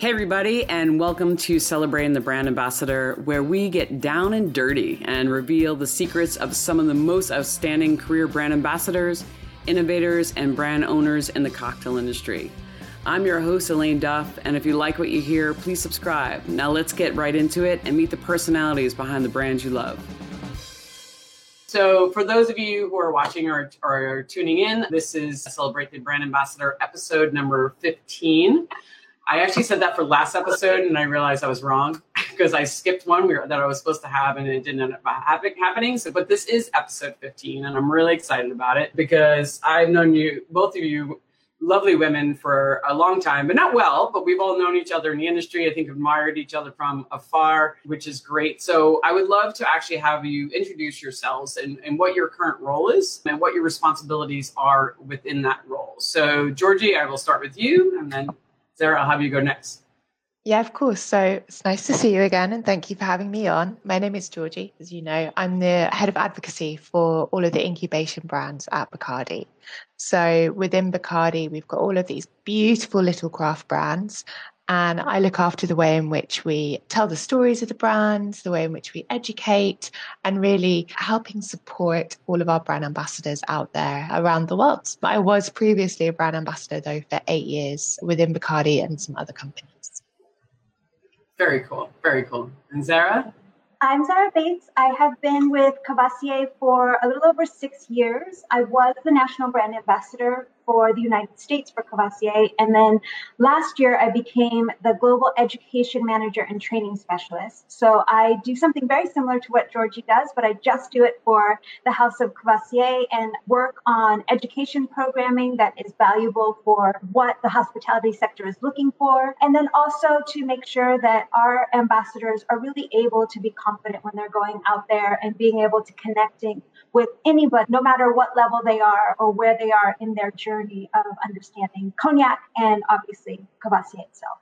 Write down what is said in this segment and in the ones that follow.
Hey, everybody, and welcome to Celebrating the Brand Ambassador, where we get down and dirty and reveal the secrets of some of the most outstanding career brand ambassadors, innovators, and brand owners in the cocktail industry. I'm your host, Elayne Duff, and if you like what you hear, please subscribe. Now, let's get right into it and meet the personalities behind the brands you love. So, for those of you who are watching or, or tuning in, this is Celebrate the Brand Ambassador episode number 15. I actually said that for last episode, and I realized I was wrong because I skipped one that I was supposed to have, and it didn't end up happening. So, but this is episode 15, and I'm really excited about it because I've known you, both of you, lovely women for a long time, but not well. But we've all known each other in the industry. I think admired each other from afar, which is great. So, I would love to actually have you introduce yourselves and, and what your current role is and what your responsibilities are within that role. So, Georgie, I will start with you, and then Sarah, I'll have you go next. Yeah, of course. So it's nice to see you again, and thank you for having me on. My name is Georgie, as you know. I'm the head of advocacy for all of the incubation brands at Bacardi. So within Bacardi, we've got all of these beautiful little craft brands, and I look after the way in which we tell the stories of the brands, the way in which we educate, and really helping support all of our brand ambassadors out there around the world. But I was previously a brand ambassador, though, for eight years within Bacardi and some other companies. Very cool. Very cool. And Zahra? I'm Zahra Bates. I have been with Courvoisier for a little over six years. I was the national brand ambassador for the United States for Courvoisier. And then last year, I became the global education manager and training specialist. So I do something very similar to what Georgie does, but I just do it for the House of Courvoisier and work on education programming that is valuable for what the hospitality sector is looking for. And then also to make sure that our ambassadors are really able to be confident when they're going out there and being able to connecting with anybody, no matter what level they are or where they are in their journey of understanding cognac and obviously Courvoisier itself.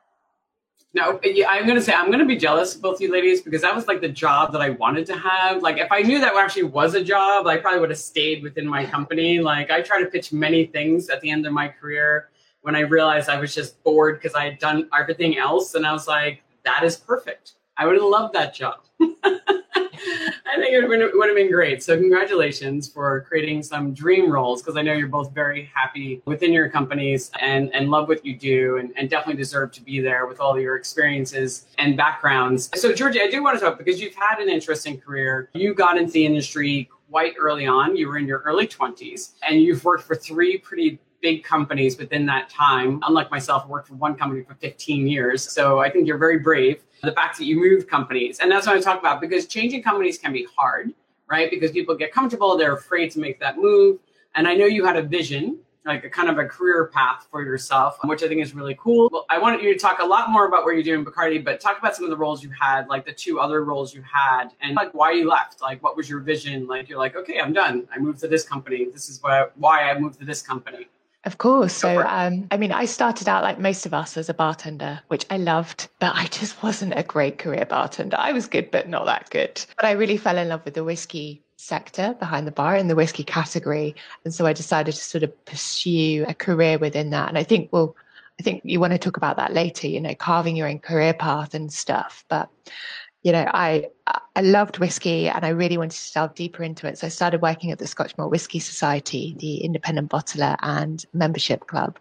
No, yeah, I'm gonna say I'm gonna be jealous of both you ladies because that was like the job that I wanted to have. Like, if I knew that actually was a job, I probably would have stayed within my company. Like, I tried to pitch many things at the end of my career when I realized I was just bored because I had done everything else, and I was like, that is perfect. I would have loved that job. I think it would, have been great. So, congratulations for creating some dream roles because I know you're both very happy within your companies and, and love what you do and, and definitely deserve to be there with all your experiences and backgrounds. So, Georgie, I do want to talk because you've had an interesting career. You got into the industry quite early on. You were in your early 20s and you've worked for three pretty big companies within that time. Unlike myself, I worked for one company for 15 years. So I think you're very brave the fact that you moved companies. And that's what I talk about because changing companies can be hard, right? Because people get comfortable, they're afraid to make that move. And I know you had a vision, like a kind of a career path for yourself, which I think is really cool. Well, I wanted you to talk a lot more about what you're doing Bacardi, but talk about some of the roles you had, like the two other roles you had, and like why you left. Like, what was your vision? Like, you're like, okay, I'm done. I moved to this company. This is why why I moved to this company. Of course. So, um, I mean, I started out like most of us as a bartender, which I loved, but I just wasn't a great career bartender. I was good, but not that good. But I really fell in love with the whiskey sector behind the bar in the whiskey category. And so I decided to sort of pursue a career within that. And I think, well, I think you want to talk about that later, you know, carving your own career path and stuff. But you know, I I loved whiskey and I really wanted to delve deeper into it. So I started working at the Scotch Malt Whisky Society, the independent bottler and membership club.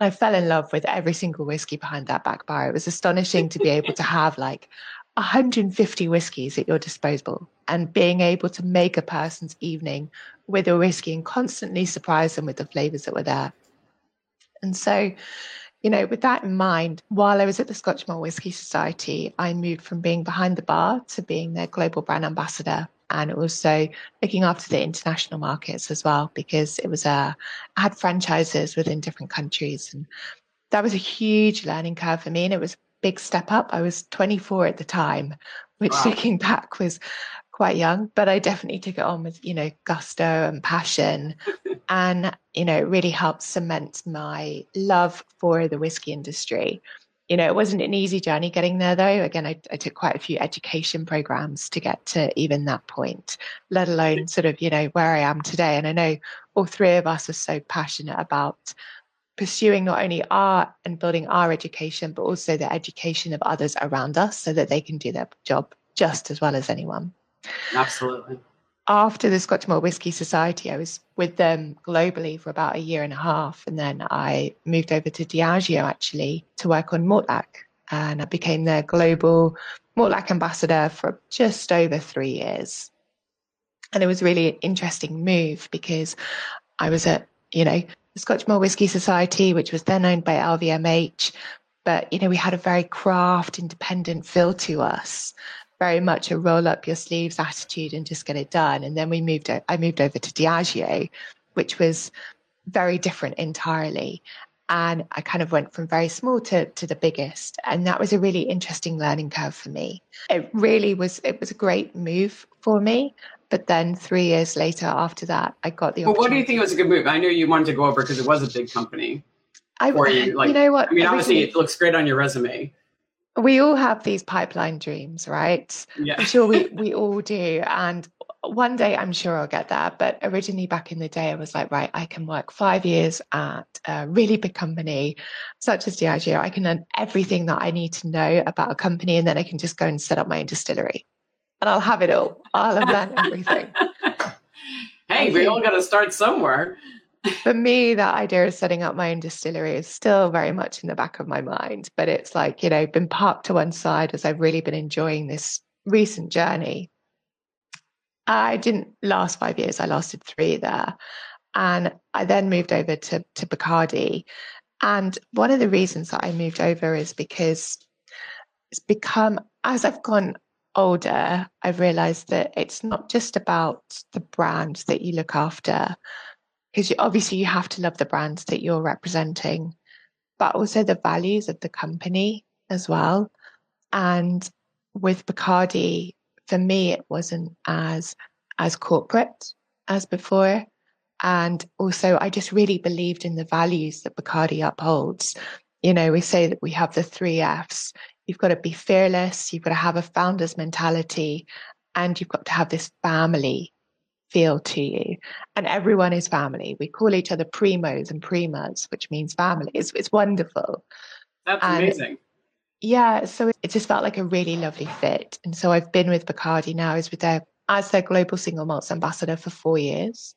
I fell in love with every single whiskey behind that back bar. It was astonishing to be able to have like 150 whiskies at your disposal and being able to make a person's evening with a whiskey and constantly surprise them with the flavors that were there. And so you know, with that in mind, while I was at the Scotch Malt Whisky Society, I moved from being behind the bar to being their global brand ambassador and also looking after the international markets as well because it was a I had franchises within different countries and that was a huge learning curve for me and it was a big step up. I was 24 at the time, which wow. looking back was quite young, but I definitely took it on with, you know, gusto and passion. and, you know, it really helped cement my love for the whiskey industry. You know, it wasn't an easy journey getting there, though. Again, I, I took quite a few education programs to get to even that point, let alone sort of, you know, where I am today. And I know all three of us are so passionate about pursuing not only our and building our education, but also the education of others around us so that they can do their job just as well as anyone. Absolutely. After the Scotch Malt Whisky Society, I was with them globally for about a year and a half. And then I moved over to Diageo actually to work on Mortlach. And I became their global Mortlach ambassador for just over three years. And it was really an interesting move because I was at, you know, the Scotch Malt Whisky Society, which was then owned by LVMH. But, you know, we had a very craft independent feel to us, very much a roll up your sleeves attitude and just get it done. And then we moved, I moved over to Diageo, which was very different entirely. And I kind of went from very small to, to the biggest. And that was a really interesting learning curve for me. It really was, it was a great move for me. But then three years later, after that, I got the. Well, what do you think was a good move? I know you wanted to go over because it was a big company. I, you. Like, you know what? I mean, obviously, it looks great on your resume. We all have these pipeline dreams, right? Yeah. I'm sure we, we all do. And one day I'm sure I'll get there. But originally back in the day, I was like, right, I can work five years at a really big company such as Diageo. I can learn everything that I need to know about a company and then I can just go and set up my own distillery and I'll have it all. I'll have done everything. hey, we all got to start somewhere. For me, that idea of setting up my own distillery is still very much in the back of my mind, but it's like, you know, been parked to one side as I've really been enjoying this recent journey. I didn't last five years, I lasted three there. And I then moved over to, to Bacardi. And one of the reasons that I moved over is because it's become, as I've gone older, I've realized that it's not just about the brand that you look after, because obviously you have to love the brands that you're representing, but also the values of the company as well. And with Bacardi, for me, it wasn't as as corporate as before. And also, I just really believed in the values that Bacardi upholds. You know, we say that we have the three F's You've got to be fearless. You've got to have a founder's mentality and you've got to have this family feel to you. And everyone is family. We call each other primos and primas, which means family. It's, it's wonderful. That's and amazing. Yeah. So it just felt like a really lovely fit. And so I've been with Bacardi now as with their, as their global single malts ambassador for four years.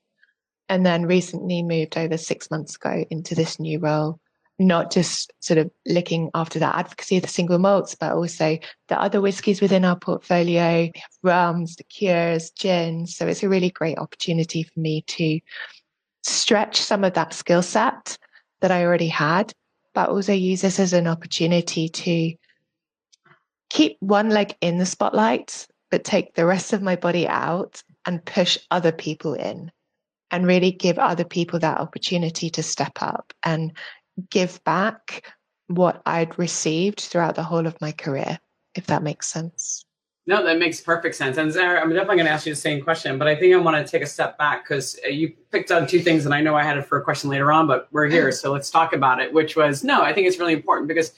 And then recently moved over six months ago into this new role not just sort of looking after that advocacy of the single malts, but also the other whiskies within our portfolio. We have rums, liqueurs, gins. So it's a really great opportunity for me to stretch some of that skill set that I already had, but also use this as an opportunity to keep one leg in the spotlight, but take the rest of my body out and push other people in and really give other people that opportunity to step up and give back what I'd received throughout the whole of my career, if that makes sense. No, that makes perfect sense. And Zahra, I'm definitely going to ask you the same question, but I think I want to take a step back because uh, you picked on two things, and I know I had it for a question later on, but we're here, so let's talk about it. Which was no, I think it's really important because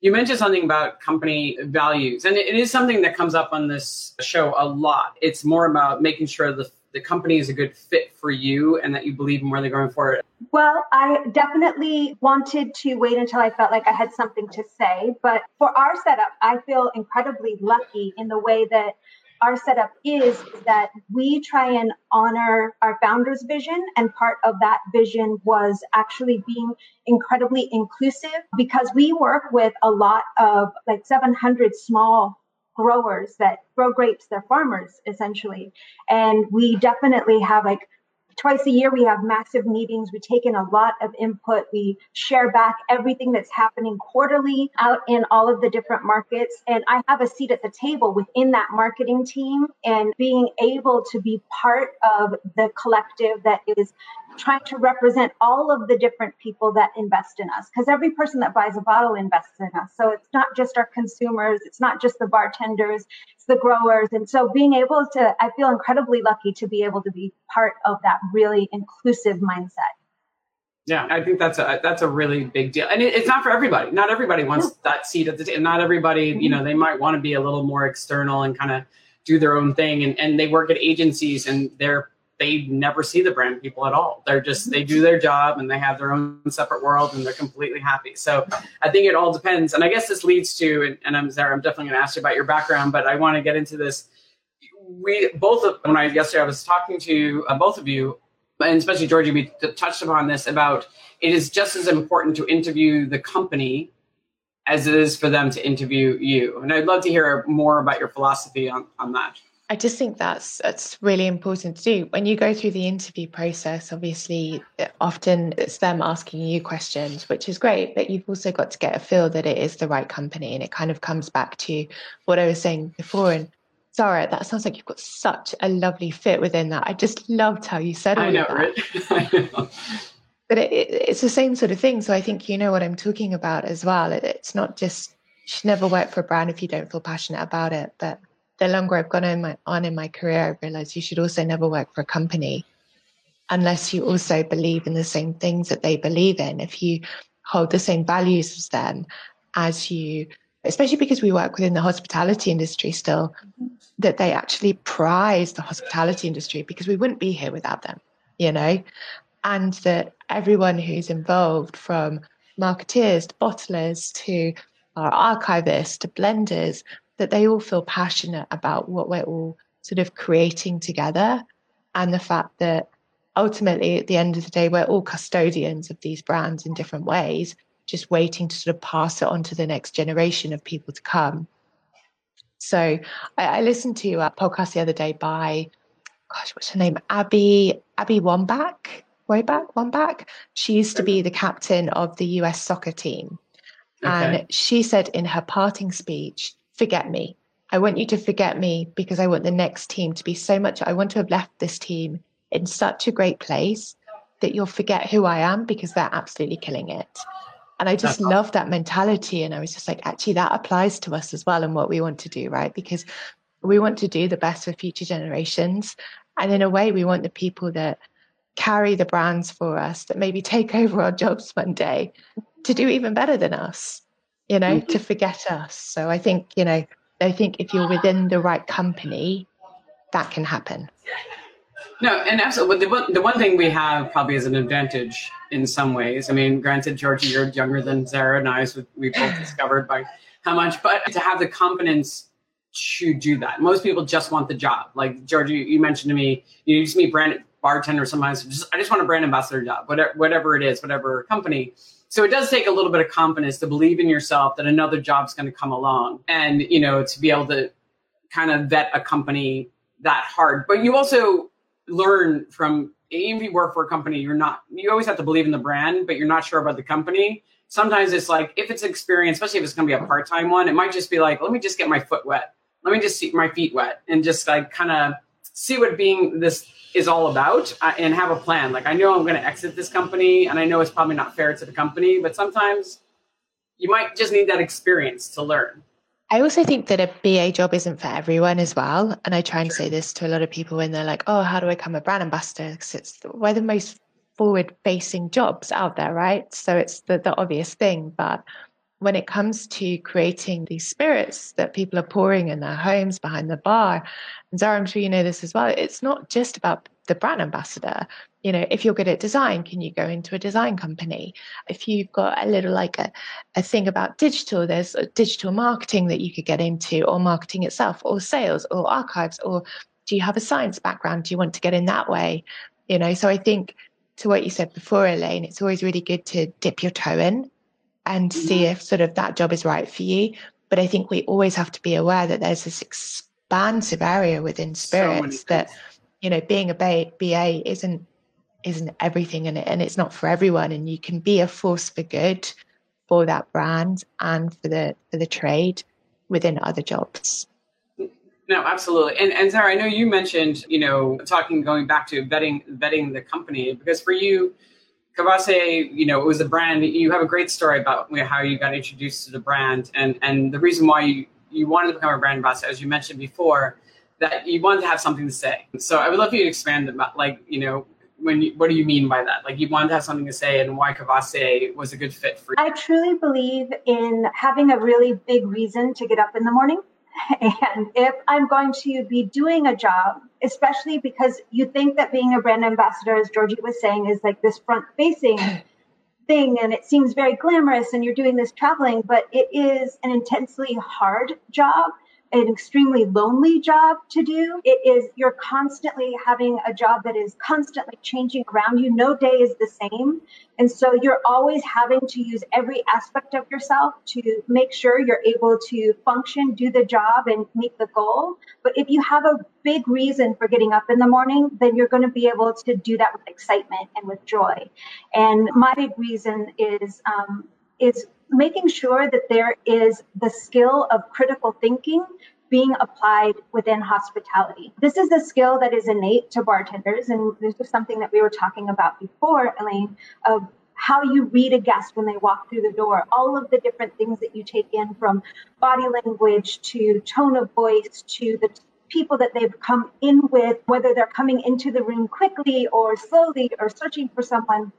you mentioned something about company values, and it is something that comes up on this show a lot. It's more about making sure the the company is a good fit for you and that you believe in where they're going forward? Well, I definitely wanted to wait until I felt like I had something to say. But for our setup, I feel incredibly lucky in the way that our setup is, is that we try and honor our founder's vision. And part of that vision was actually being incredibly inclusive because we work with a lot of like 700 small growers that grow grapes, they're farmers essentially. And we definitely have like twice a year we have massive meetings. We take in a lot of input. We share back everything that's happening quarterly out in all of the different markets. And i have a seat at the table within that marketing team and being able to be part of the collective that is trying to represent all of the different people that invest in us because every person that buys a bottle invests in us. So it's not just our consumers it's not just the bartenders it's the growers. And so being able to i feel incredibly lucky to be able to be part of that really inclusive mindset. Yeah, I think that's a that's a really big deal, and it, it's not for everybody. Not everybody wants that seat at the table. Not everybody, you mm-hmm. know, they might want to be a little more external and kind of do their own thing, and and they work at agencies, and they're they never see the brand people at all. They're just they do their job and they have their own separate world and they're completely happy. So I think it all depends. And I guess this leads to and, and I'm Zahra, I'm definitely going to ask you about your background, but I want to get into this. We both of when I yesterday I was talking to uh, both of you, and especially Georgie, we t- touched upon this about it is just as important to interview the company as it is for them to interview you. And I'd love to hear more about your philosophy on, on that. I just think that's that's really important to do. When you go through the interview process, obviously, eh, often it's them asking you questions, which is great, but you've also got to get a feel that it is the right company. And it kind of comes back to what I was saying before. And Zahra, that sounds like you've got such a lovely fit within that. I just loved how you said all I know, that. Right? Know. But it, it, it's the same sort of thing. So I think you know what I'm talking about as well. It, it's not just, you should never work for a brand if you don't feel passionate about it. But the longer I've gone in my, on in my career, I realized you should also never work for a company unless you also believe in the same things that they believe in. If you hold the same values as them, as you, especially because we work within the hospitality industry still, mm-hmm. that they actually prize the hospitality industry because we wouldn't be here without them, you know, and that everyone who's involved from marketeers to bottlers to our archivists to blenders that they all feel passionate about what we're all sort of creating together and the fact that ultimately at the end of the day we're all custodians of these brands in different ways just waiting to sort of pass it on to the next generation of people to come. So i, I listened to a podcast the other day by gosh what's her name? Abby abby wambach way back wambach? She used to be the captain of the us soccer team. Okay. and she said in her parting speech forget me. I want you to forget me because I want the next team to be so much. I want to have left this team in such a great place that you'll forget who I am because they're absolutely killing it. And I just love that mentality. And I was just like, actually, that applies to us as well and what we want to do, right? Because we want to do the best for future generations. And in a way, we want the people that carry the brands for us, that maybe take over our jobs one day to do even better than us you know, mm-hmm. to forget us. So I think, you know, I think if you're within the right company, that can happen. No, and absolutely. The one, the one thing we have probably is an advantage in some ways. I mean, granted, Georgie, you're younger than Zahra and I, so we both discovered by how much, but to have the confidence to do that. Most people just want the job. Like Georgie, you mentioned to me, you used to be brand bartender sometimes. Just, I just want a brand ambassador job, whatever, whatever it is, whatever company. So it does take a little bit of confidence to believe in yourself that another job's going to come along and, you know, to be able to kind of vet a company that hard. But you also learn from, even if you work for a company, you're not, you always have to believe in the brand, but you're not sure about the company. Sometimes it's like, if it's experience, especially if it's going to be a part time one, it might just be like, let me just get my foot wet. Let me just see my feet wet and just like kind of see what being this is all about uh, and have a plan. Like I know I'm going to exit this company and I know it's probably not fair to the company, but sometimes you might just need that experience to learn. I also think that a BA job isn't for everyone as well. And I try and say this to a lot of people when they're like, oh, how do I become a brand ambassador? Because it's one of the most forward facing jobs out there, right? So it's the, the obvious thing. But when it comes to creating these spirits that people are pouring in their homes behind the bar, and Zahra, I'm sure you know this as well, it's not just about the brand ambassador. You know, if you're good at design, can you go into a design company? If you've got a little like a, a thing about digital, there's digital marketing that you could get into, or marketing itself, or sales, or archives, or do you have a science background? Do you want to get in that way? You know, so I think to what you said before, Elayne, it's always really good to dip your toe in and see mm-hmm. if sort of that job is right for you. But I think we always have to be aware that there's this expansive area within spirits so that, you know, being a BA isn't isn't everything in it and it's not for everyone and you can be a force for good for that brand and for the for the trade within other jobs. No, absolutely. And and Zahra, I know you mentioned, you know, talking going back to vetting vetting the company because for you, Courvoisier, you know, it was a brand. You have a great story about how you got introduced to the brand, and and the reason why you you wanted to become a brand ambassador, as you mentioned before, that you wanted to have something to say. So I would love for you to expand about, like, you know, when you, what do you mean by that? Like, you wanted to have something to say, and why Courvoisier was a good fit for you. I truly believe in having a really big reason to get up in the morning And if I'm going to be doing a job, especially because you think that being a brand ambassador, as Georgie was saying, is like this front facing thing and it seems very glamorous and you're doing this traveling, but it is an intensely hard job an extremely lonely job to do. It is, you're constantly having a job that is constantly changing around you. No day is the same. And so you're always having to use every aspect of yourself to make sure you're able to function, do the job, and meet the goal. But if you have a big reason for getting up in the morning, then you're going to be able to do that with excitement and with joy. And my big reason is, um, is making sure that there is the skill of critical thinking being applied within hospitality. This is a skill that is innate to bartenders. And this is something that we were talking about before, Elayne, of how you read a guest when they walk through the door, all of the different things that you take in from body language to tone of voice to the people that they've come in with, whether they're coming into the room quickly or slowly or searching for someone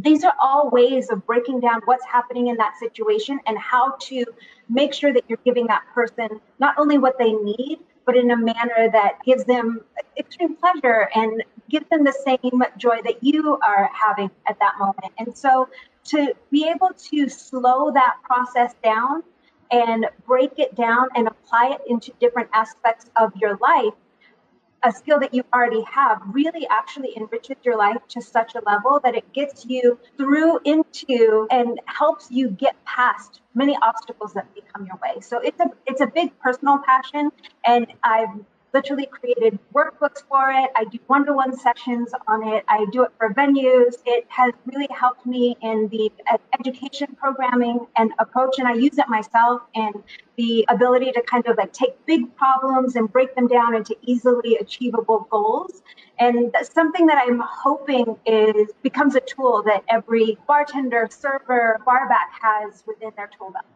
these are all ways of breaking down what's happening in that situation and how to make sure that you're giving that person not only what they need, but in a manner that gives them extreme pleasure and gives them the same joy that you are having at that moment. And so to be able to slow that process down and break it down and apply it into different aspects of your life a skill that you already have really actually enriches your life to such a level that it gets you through into and helps you get past many obstacles that become your way. So it's a it's a big personal passion and I've literally created workbooks for it. I do one to one sessions on it. I do it for venues. It has really helped me in the education programming and approach, and I use it myself in the ability to kind of like take big problems and break them down into easily achievable goals. And something that I'm hoping is becomes a tool that every bartender, server, barback has within their tool belt.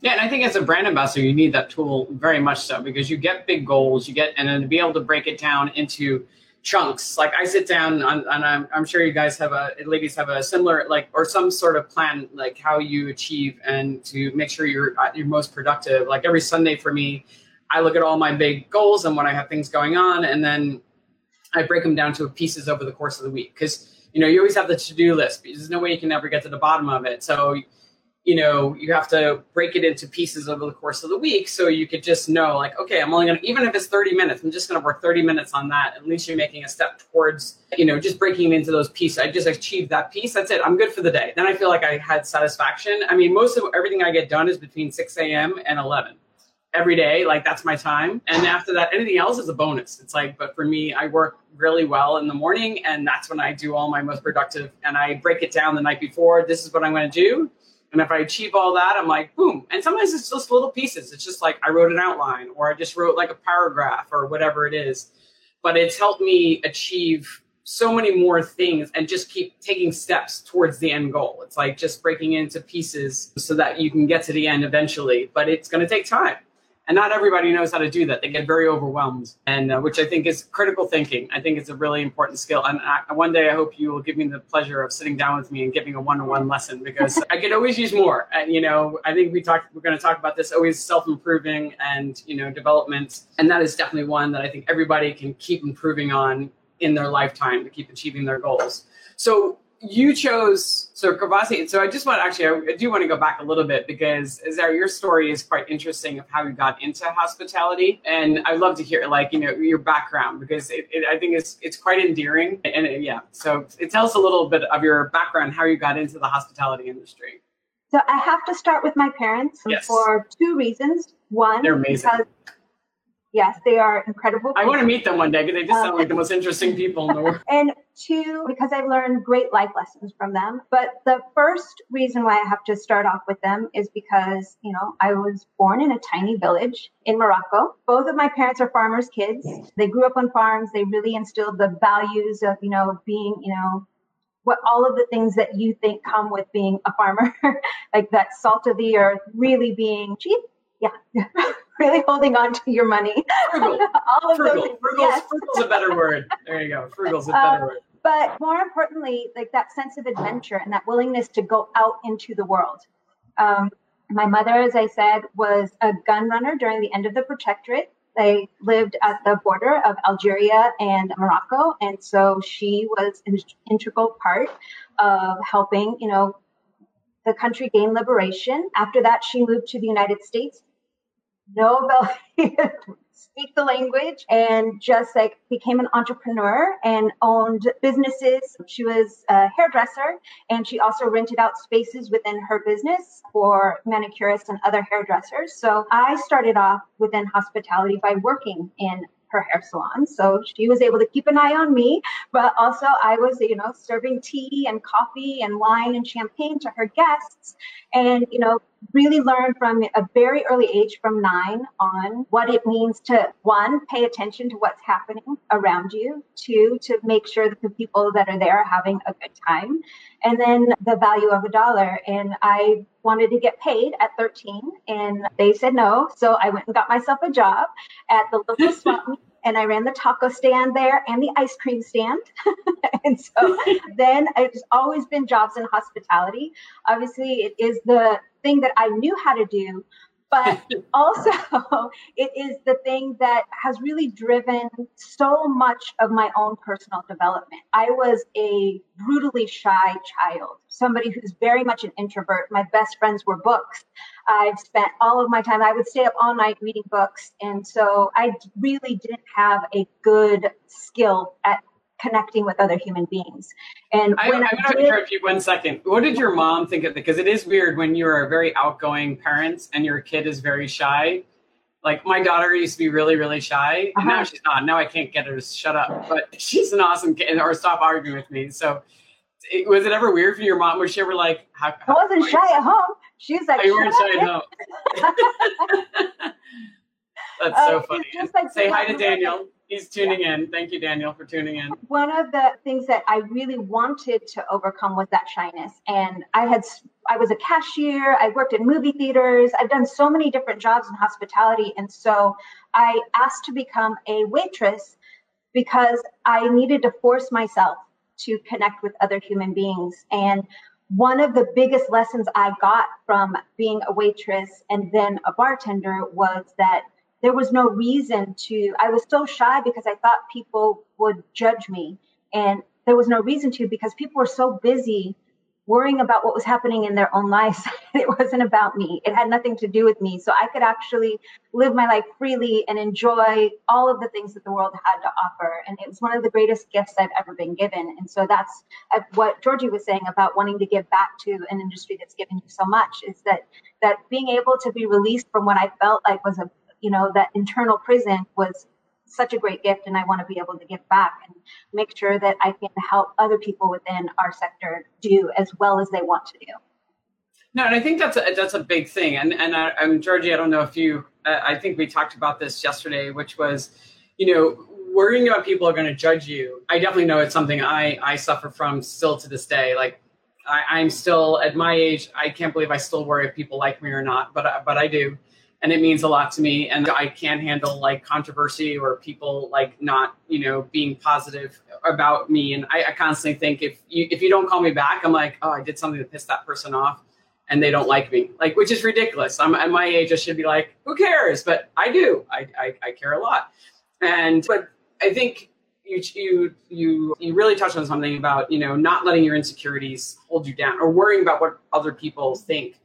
Yeah, and I think as a brand ambassador, you need that tool very much so because you get big goals, you get, and then to be able to break it down into chunks. Like I sit down, and I'm, I'm sure you guys have a, ladies have a similar, like, or some sort of plan, like how you achieve and to make sure you're uh, you're most productive. Like every Sunday for me, I look at all my big goals and when I have things going on, and then I break them down to pieces over the course of the week because you know you always have the to do list. There's no way you can ever get to the bottom of it. So you know, you have to break it into pieces over the course of the week. So you could just know, like, okay, I'm only going to, even if it's 30 minutes, I'm just going to work 30 minutes on that. At least you're making a step towards, you know, just breaking it into those pieces. I just achieved that piece. That's it. I'm good for the day. Then I feel like I had satisfaction. I mean, most of everything I get done is between 6 a.m. and 11 every day. Like, that's my time. And after that, anything else is a bonus. It's like, but for me, I work really well in the morning and that's when I do all my most productive and I break it down the night before. This is what I'm going to do and if I achieve all that, I'm like, boom. And sometimes it's just little pieces. It's just like I wrote an outline or I just wrote like a paragraph or whatever it is. But it's helped me achieve so many more things and just keep taking steps towards the end goal. It's like just breaking into pieces so that you can get to the end eventually. But it's going to take time and not everybody knows how to do that. They get very overwhelmed, and uh, which I think is critical thinking. I think it's a really important skill. And I, one day, I hope you will give me the pleasure of sitting down with me and giving a one-on-one lesson because I could always use more. And you know, I think we talked. We're going to talk about this always self-improving and you know development, and that is definitely one that I think everybody can keep improving on in their lifetime to keep achieving their goals. So you chose so Courvoisier. So I just want actually I do want to go back a little bit because Zahra, your story is quite interesting of how you got into hospitality, and I'd love to hear like you know your background because it, it, I think it's it's quite endearing and it, yeah. So it tells a little bit of your background, how you got into the hospitality industry. So I have to start with my parents yes. for two reasons. One, They're amazing. because Yes, they are incredible. I want to meet them one day because they just sound um, like the most interesting people in the world. And two, because I've learned great life lessons from them. But the first reason why I have to start off with them is because, you know, I was born in a tiny village in Morocco. Both of my parents are farmers' kids. They grew up on farms. They really instilled the values of, you know, being, you know, what all of the things that you think come with being a farmer, like that salt of the earth, really being cheap. Yeah. really holding on to your money. Frugal. All of frugal. Those, frugal's, yes. frugal's a better word. There you go. Frugal's a better um, word. But more importantly, like that sense of adventure and that willingness to go out into the world. Um, My mother, as I said, was a gun runner during the end of the protectorate. They lived at the border of Algeria and Morocco, and so she was an integral part of helping, you know, the country gain liberation. After that, she moved to the United States. No ability speak the language and just like became an entrepreneur and owned businesses. She was a hairdresser and she also rented out spaces within her business for manicurists and other hairdressers. So I started off within hospitality by working in her hair salon. So she was able to keep an eye on me, but also I was, you know, serving tea and coffee and wine and champagne to her guests and, you know, really learn from a very early age from nine on what it means to one, pay attention to what's happening around you, two, to make sure that the people that are there are having a good time, and then the value of a dollar. And I wanted to get paid at 13 and they said no. So I went and got myself a job at the local swap meet and I ran the taco stand there and the ice cream stand. and so then it's always been jobs in hospitality. Obviously, it is the thing that I knew how to do, but also it is the thing that has really driven so much of my own personal development. I was a brutally shy child, somebody who's very much an introvert. My best friends were books. I've spent all of my time, I would stay up all night reading books. And so I really didn't have a good skill at connecting with other human beings. And I, when I, I to interrupt you one second. What did your mom think of it? Because it is weird when you're a very outgoing parent and your kid is very shy. Like my daughter used to be really, really shy, and uh-huh. now she's not. Now I can't get her to shut up, but she's an awesome kid or stop arguing with me. So, it, was it ever weird for your mom? Was she ever like, how, I wasn't shy at home. She was like, oh, you weren't shy at home. That's so uh, funny. Like Say hi to Daniel. He's tuning yeah. in. Thank you, Daniel, for tuning in. One of the things that I really wanted to overcome was that shyness. And I had, I was a cashier. I worked in movie theaters. I've done so many different jobs in hospitality. And so I asked to become a waitress because I needed to force myself to connect with other human beings. And one of the biggest lessons I got from being a waitress and then a bartender was that there was no reason to i was so shy because i thought people would judge me. And there was no reason to because people were so busy worrying about what was happening in their own lives. It wasn't about me. It had nothing to do with me. So i could actually live my life freely and enjoy all of the things that the world had to offer. And it was one of the greatest gifts i've ever been given. And so that's uh, what georgie was saying about wanting to give back to an industry that's given you so much is that that being able to be released from what i felt like was a you know, that internal prison was such a great gift and I want to be able to give back and make sure that I can help other people within our sector do as well as they want to do. No, and I think that's a, that's a big thing. And and I, am Georgie. I don't know if you. I think we talked about this yesterday, which was, you know, worrying about people are going to judge you. I definitely know it's something I I suffer from still to this day. Like I, I'm still at my age. I can't believe I still worry if people like me or not, but but I do and it means a lot to me and i can't handle like controversy or people like not you know being positive about me. And i, I constantly think if you if you don't call me back i'm like oh i did something to piss that person off and they don't like me like which is ridiculous. I'm at my age i should be like who cares? But i do. I i, I care a lot. And but i think you, you you you really touched on something about you know not letting your insecurities hold you down or worrying about what other people think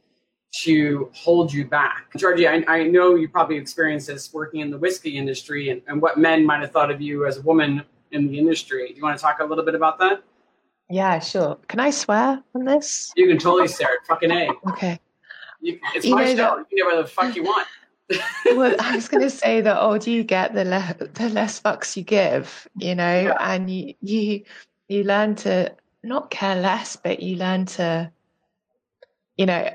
to hold you back. Georgie, I, I, know you probably experienced this working in the whiskey industry and, and what men might have thought of you as a woman in the industry. Do you want to talk a little bit about that? Yeah, sure. Can I swear on this? You can totally swear. Fucking A. Okay. You, it's you my show. That, you can do whatever the fuck you want. well, I was going to say the oh, older you get, the less the less fucks you give, you know, yeah. and you you you learn to not care less, but you learn to, you know,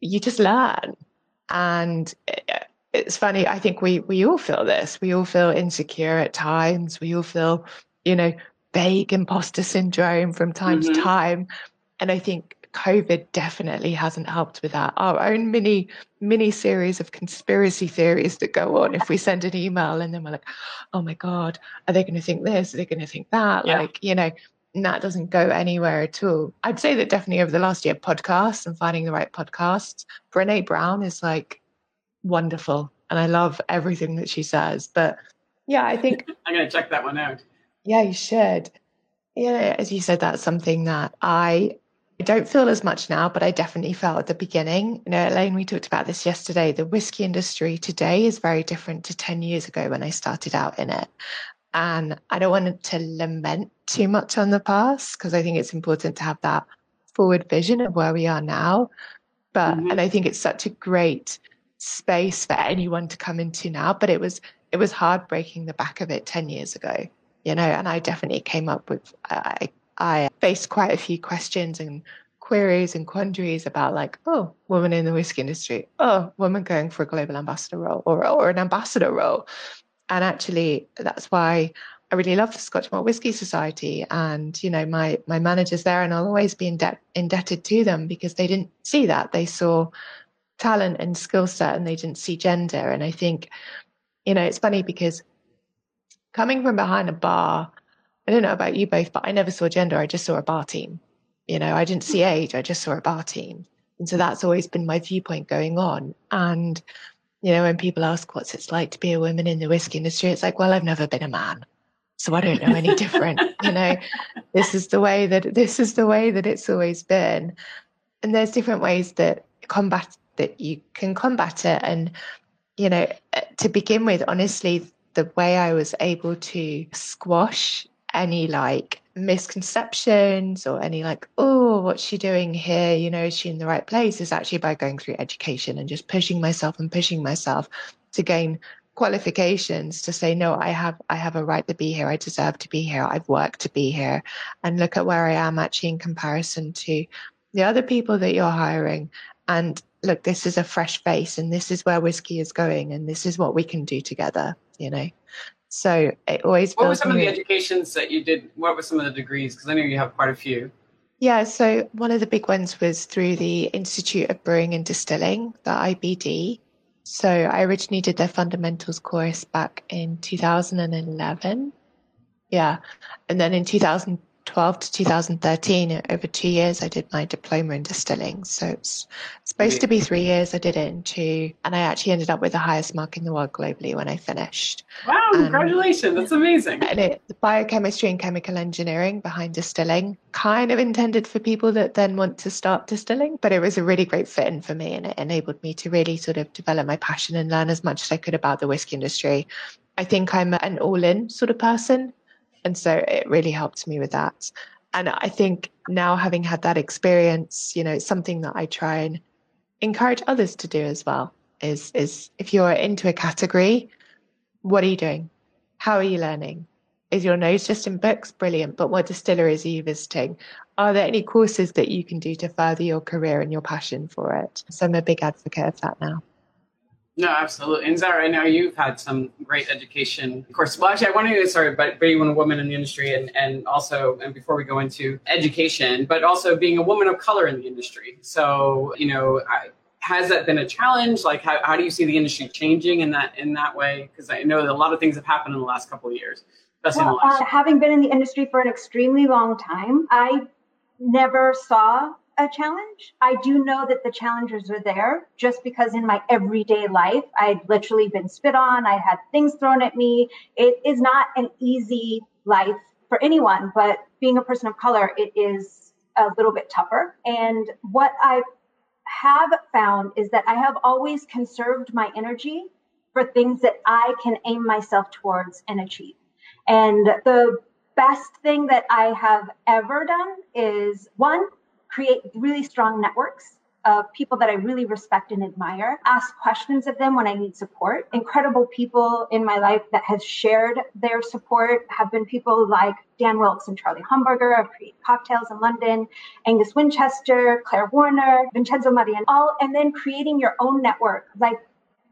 you just learn. And it's funny, I think we, we all feel this. We all feel insecure at times. We all feel, you know, vague imposter syndrome from time mm-hmm. to time. And I think COVID definitely hasn't helped with that. Our own mini mini series of conspiracy theories that go on if we send an email and then we're like, oh my God, are they going to think this? Are they going to think that? Yeah. Like, you know, that doesn't go anywhere at all. I'd say that definitely over the last year, podcasts and finding the right podcasts. Brene Brown is like wonderful, and I love everything that she says. But yeah, I think I'm gonna check that one out. Yeah, you should. Yeah, as you said, that's something that I I don't feel as much now, but I definitely felt at the beginning. You know, Elayne, we talked about this yesterday. The whiskey industry today is very different to 10 years ago when I started out in it. And I don't want to lament too much on the past because I think it's important to have that forward vision of where we are now. But, mm-hmm. and I think it's such a great space for anyone to come into now. But it was, it was hard breaking the back of it 10 years ago, you know, and I definitely came up with, I, I faced quite a few questions and queries and quandaries about like, oh, woman in the whiskey industry, oh, woman going for a global ambassador role or, or an ambassador role. And actually, that's why I really love the Scotch Malt Whisky Society and, you know, my, my managers there, and I'll always be indebt, indebted to them because they didn't see that. They saw talent and skill set and they didn't see gender. And I think, you know, it's funny because coming from behind a bar, I don't know about you both, but I never saw gender. I just saw a bar team. You know, I didn't see age. I just saw a bar team. And so that's always been my viewpoint going on. And you know, when people ask what's it's like to be a woman in the whiskey industry, it's like, well, I've never been a man. So I don't know any different. you know, this is the way that this is the way that it's always been. And there's different ways that combat that you can combat it. And, you know, uh, to begin with, honestly, the way I was able to squash any like misconceptions or any like, oh, what's she doing here? You know, is she in the right place? Is actually by going through education and just pushing myself and pushing myself to gain qualifications to say no i have i have a right to be here. I deserve to be here. I've worked to be here. And look at where i am actually in comparison to the other people that you're hiring. And look this is a fresh face and this is where whiskey is going and this is what we can do together you know so it always. What were some of the educations that you did? What were some of the degrees? Because I know you have quite a few. Yeah, so one of the big ones was through the Institute of Brewing and Distilling, the IBD. So I originally did their fundamentals course back in 2011. Yeah. And then in 2012 to 2013, over two years, I did my diploma in distilling. So it's supposed to be three years. I did it in two, and I actually ended up with the highest mark in the world globally when I finished. Wow! And, congratulations! That's amazing. And it, the biochemistry and chemical engineering behind distilling, kind of intended for people that then want to start distilling, but it was a really great fit in for me, and it enabled me to really sort of develop my passion and learn as much as I could about the whiskey industry. I think I'm an all-in sort of person and so it really helped me with that. And I think now having had that experience, you know, it's something that I try and encourage others to do as well. Is is if you're into a category, what are you doing? How are you learning? Is your nose just in books? Brilliant. But what distilleries are you visiting? Are there any courses that you can do to further your career and your passion for it? So I'm a big advocate of that now. No, absolutely. And Zahra, I know you've had some great education. Of course, well, actually, I wanted to start by being a woman in the industry and, and also, and before we go into education, but also being a woman of color in the industry. So, you know, I, has that been a challenge? Like, how, how do you see the industry changing in that in that way? Because I know that a lot of things have happened in the last couple of years. Well, uh, having been in the industry for an extremely long time, I never saw a challenge. I do know that the challenges are there just because in my everyday life, I'd literally been spit on, I had things thrown at me. It is not an easy life for anyone, but being a person of color, it is a little bit tougher. And what I have found is that I have always conserved my energy for things that I can aim myself towards and achieve. And the best thing that I have ever done is one, create really strong networks of people that I really respect and admire, ask questions of them when I need support. Incredible people in my life that have shared their support have been people like Dan Wilkes and Charlie Humberger of Create Cocktails in London, Angus Winchester, Claire Warner, Vincenzo Marian, all, and then creating your own network. Like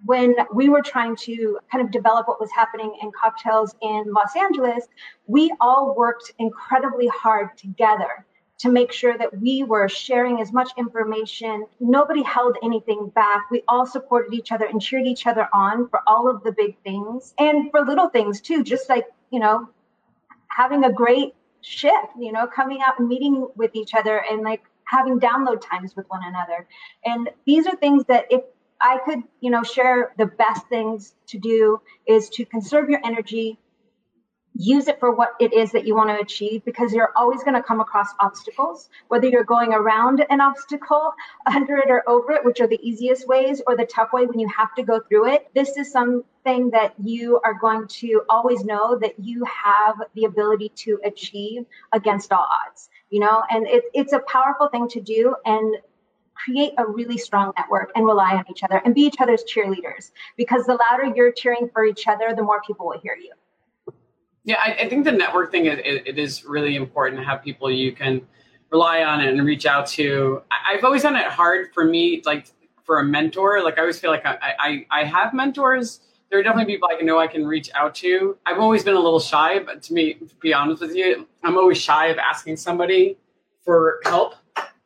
when we were trying to kind of develop what was happening in cocktails in Los Angeles, we all worked incredibly hard together to make sure that we were sharing as much information. Nobody held anything back. We all supported each other and cheered each other on for all of the big things and for little things too, just like, you know, having a great shift, you know, coming out and meeting with each other and like having download times with one another. And these are things that if I could, you know, share the best things to do is to conserve your energy, use it for what it is that you want to achieve because you're always going to come across obstacles, whether you're going around an obstacle, under it, or over it, which are the easiest ways, or the tough way when you have to go through it. This is something that you are going to always know that you have the ability to achieve against all odds, you know, and it, it's a powerful thing to do. And create a really strong network and rely on each other and be each other's cheerleaders because the louder you're cheering for each other, the more people will hear you. Yeah, I, I think the network thing is it, it is really important to have people you can rely on and reach out to. I, have always found it hard for me, like for a mentor. Like I always feel like I, I, I have mentors. There are definitely people I can know I can reach out to. I've always been a little shy, but to me, to be honest with you, I'm always shy of asking somebody for help.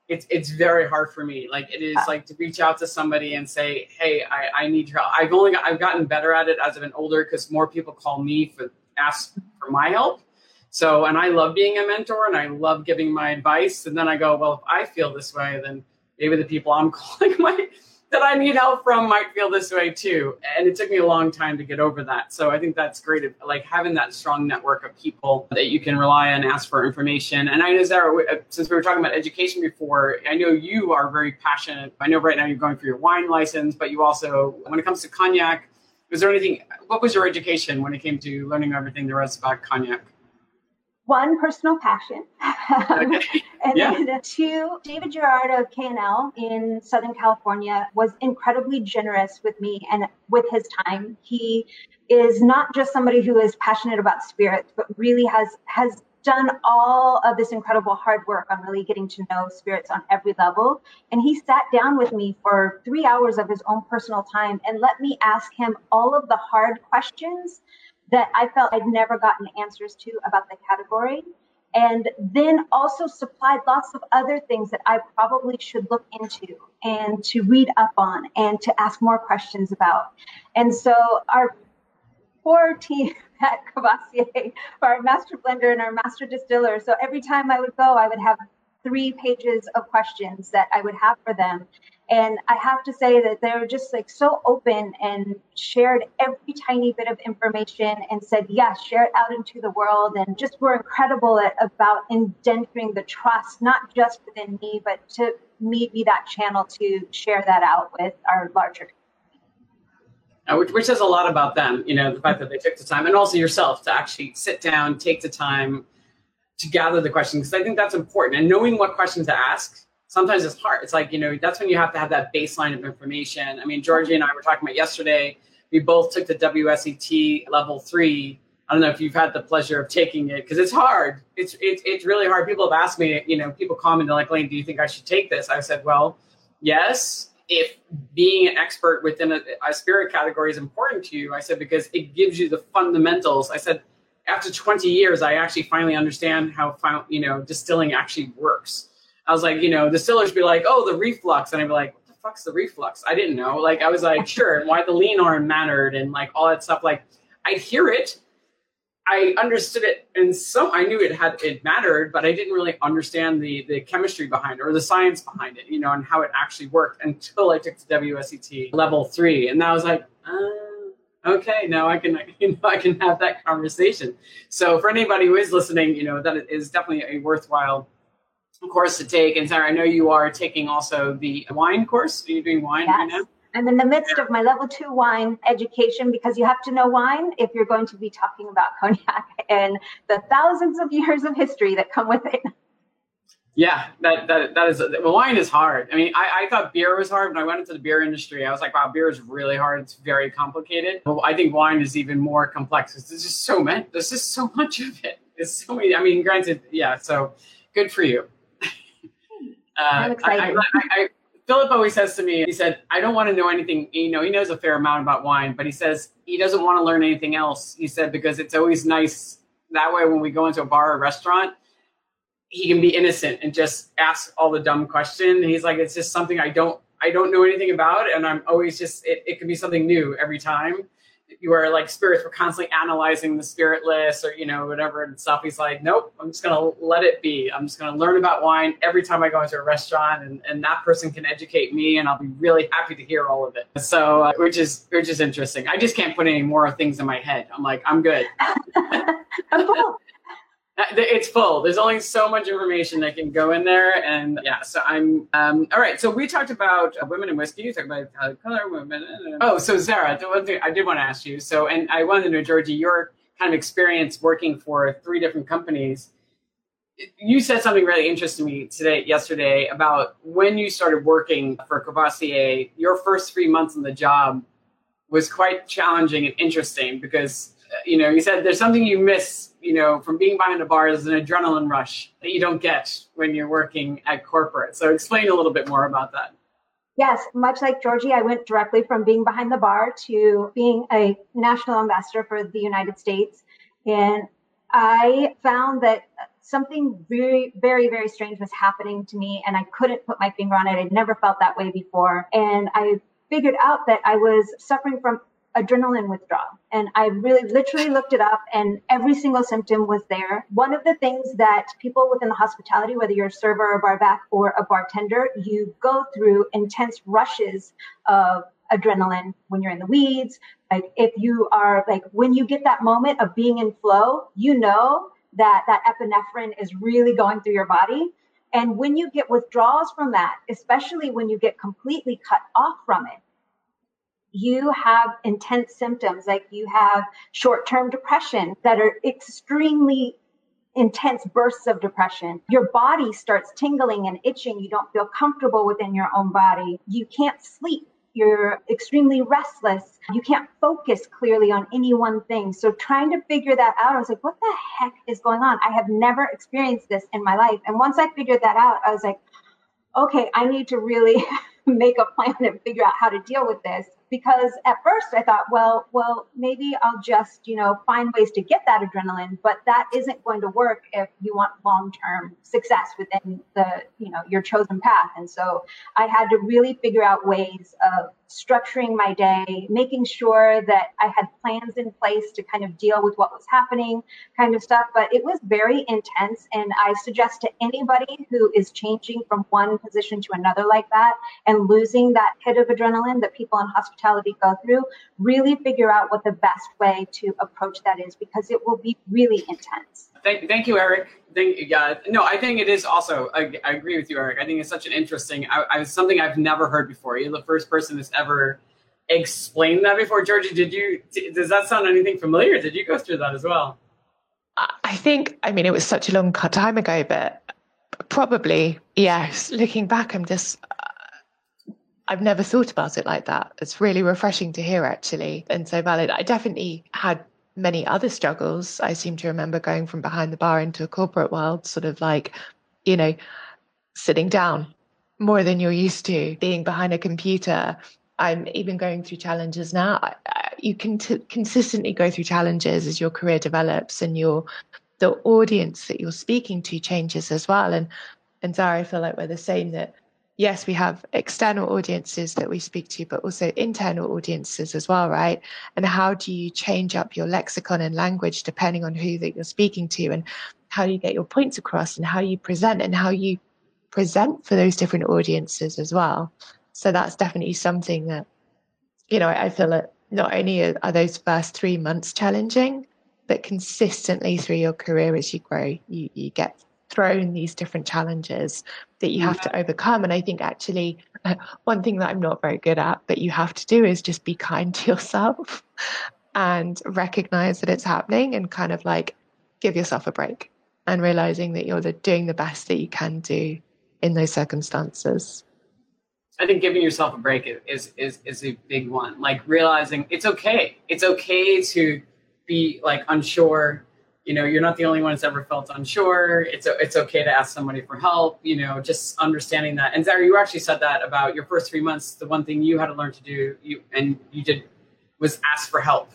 It's it's very hard for me. Like it is uh. like to reach out to somebody and say, "Hey, I, I need your help." I've only got, I've gotten better at it as I've been older because more people call me for ask for my help. So, and I love being a mentor and I love giving my advice. And then I go, well, if I feel this way, then maybe the people I'm calling my that I need help from might feel this way too. And it took me a long time to get over that. So I think that's great. Like having that strong network of people that you can rely on, ask for information. And I know, Zahra, uh, since we were talking about education before, I know you are very passionate. I know right now you're going for your wine license, but you also, when it comes to cognac, was there anything what was your education when it came to learning everything there was about cognac one personal passion okay. and yeah. then two david gerard of K&L in southern california was incredibly generous with me and with his time he is not just somebody who is passionate about spirits but really has has done all of this incredible hard work on really getting to know spirits on every level. And he sat down with me for three hours of his own personal time and let me ask him all of the hard questions that I felt I'd never gotten answers to about the category. And then also supplied lots of other things that I probably should look into and to read up on and to ask more questions about. And so our poor team at for our master blender and our master distiller. So every time I would go, I would have three pages of questions that I would have for them. And I have to say that they were just like so open and shared every tiny bit of information and said, yes, share it out into the world. And just were incredible at about engendering the trust, not just within me, but to me be that channel to share that out with our larger uh, which, which says a lot about them, you know, the fact that they took the time and also yourself to actually sit down, take the time to gather the questions. Because I think that's important. And knowing what questions to ask, sometimes it's hard. It's like, you know, that's when you have to have that baseline of information. I mean, Georgie and I were talking about yesterday, we both took the WSET level three. I don't know if you've had the pleasure of taking it because it's hard. It's, it's, it's really hard. People have asked me, you know, people comment like, Lane, do you think I should take this? I said, well, yes if being an expert within a, a, spirit category is important to you, I said, because it gives you the fundamentals. I said, after 20 years, I actually finally understand how, you know, distilling actually works. I was like, you know, distillers be like, oh, the reflux. And I'd be like, what the fuck's the reflux? I didn't know. Like, I was like, sure. And why the lyne arm mattered and like all that stuff. Like, I'd hear it, I understood it, and so I knew it had it mattered, but I didn't really understand the the chemistry behind it or the science behind it, you know, and how it actually worked until I took the WSET level three, and I was like, uh, okay, now I can you know I can have that conversation. So for anybody who is listening, you know, that is definitely a worthwhile course to take. And Zahra, I know you are taking also the wine course. Are you doing wine yes. right now? I'm in the midst of my level two wine education because you have to know wine if you're going to be talking about cognac and the thousands of years of history that come with it. Yeah, that that that is well, wine is hard. I mean, I, I thought beer was hard when I went into the beer industry. I was like, wow, beer is really hard. It's very complicated. Well, I think wine is even more complex. There's just so many. There's just so much of it. It's so many. I mean, granted, yeah. So good for you. uh, I'm excited. I, I, Philip always says to me, he said, I don't want to know anything. You know, he knows a fair amount about wine, but he says he doesn't want to learn anything else. He said, because it's always nice that way when we go into a bar or restaurant, he can be innocent and just ask all the dumb question. he's like, it's just something I don't, I don't know anything about. And I'm always just, it, it can be something new every time. Where like spirits were constantly analyzing the spirit list or you know whatever and stuff. He's like, nope, I'm just gonna let it be. I'm just gonna learn about wine every time I go into a restaurant, and, and that person can educate me, and I'll be really happy to hear all of it. So, uh, which is which is interesting. I just can't put any more things in my head. I'm like, I'm good. Uh, it's full. There's only so much information that can go in there, and yeah. So I'm um, all right. So we talked about uh, women in whiskey. You talked about color women. Oh, so Zahra, the one thing I did want to ask you. So, and I wanted to know, Georgie, your kind of experience working for three different companies. You said something really interesting to me today, yesterday, about when you started working for Courvoisier. Your first three months on the job was quite challenging and interesting because you know, you said there's something you miss, you know, from being behind a bar is an adrenaline rush that you don't get when you're working at corporate. So explain a little bit more about that. Yes, much like Georgie, I went directly from being behind the bar to being a national ambassador for the United States. And I found that something very, very, very strange was happening to me, and I couldn't put my finger on it. I'd never felt that way before. And I figured out that I was suffering from adrenaline withdrawal. And I really literally looked it up and every single symptom was there. One of the things that people within the hospitality, whether you're a server or bar back or a bartender, you go through intense rushes of adrenaline when you're in the weeds. Like if you are like when you get that moment of being in flow, you know that that epinephrine is really going through your body. And when you get withdrawals from that, especially when you get completely cut off from it, you have intense symptoms like you have short-term depression that are extremely intense bursts of depression. Your body starts tingling and itching. You don't feel comfortable within your own body. You can't sleep. You're extremely restless. You can't focus clearly on any one thing. So, trying to figure that out, I was like, what the heck is going on? I have never experienced this in my life. And once I figured that out, I was like, okay, I need to really make a plan and figure out how to deal with this because at first I thought, well, well, maybe I'll just, you know, find ways to get that adrenaline, but that isn't going to work if you want long-term success within the, you know, your chosen path. And so I had to really figure out ways of structuring my day, making sure that I had plans in place to kind of deal with what was happening, kind of stuff. But it was very intense. And I suggest to anybody who is changing from one position to another like that and losing that hit of adrenaline that people in hospitality go through, really figure out what the best way to approach that is because it will be really intense. Thank, thank you, Eric. Thank, yeah, no, I think it is also. I, I agree with you, Eric. I think it's such an interesting. I, I something I've never heard before. You're the first person that's ever explained that before. Georgie, did you? Does that sound anything familiar? Did you go through that as well? I think. I mean, it was such a long time ago, but probably yes. Looking back, I'm just. Uh, I've never thought about it like that. It's really refreshing to hear, actually, and so valid. I definitely had many other struggles. I seem to remember going from behind the bar into a corporate world, sort of like, you know, sitting down more than you're used to, being behind a computer. I'm even going through challenges now. You can t- consistently go through challenges as your career develops and your the audience that you're speaking to changes as well. And and Zahra, I feel like we're the same that yes, we have external audiences that we speak to, but also internal audiences as well, right? And how do you change up your lexicon and language depending on who that you're speaking to and how do you get your points across and how you present and how you present for those different audiences as well. So that's definitely something that, you know, I feel that not only are those first three months challenging, but consistently through your career as you grow, you, you get thrown these different challenges that you have to mm-hmm. overcome. And I think actually, one thing that I'm not very good at, but you have to do is just be kind to yourself and recognize that it's happening and kind of like give yourself a break and realizing that you're the, doing the best that you can do in those circumstances. I think giving yourself a break is is is a big one. Like realizing it's okay. It's okay to be like unsure you know you're not the only one that's ever felt unsure. It's it's okay to ask somebody for help you know just understanding that. And Zahra you actually said that about your first three months the one thing you had to learn to do you and you did was ask for help.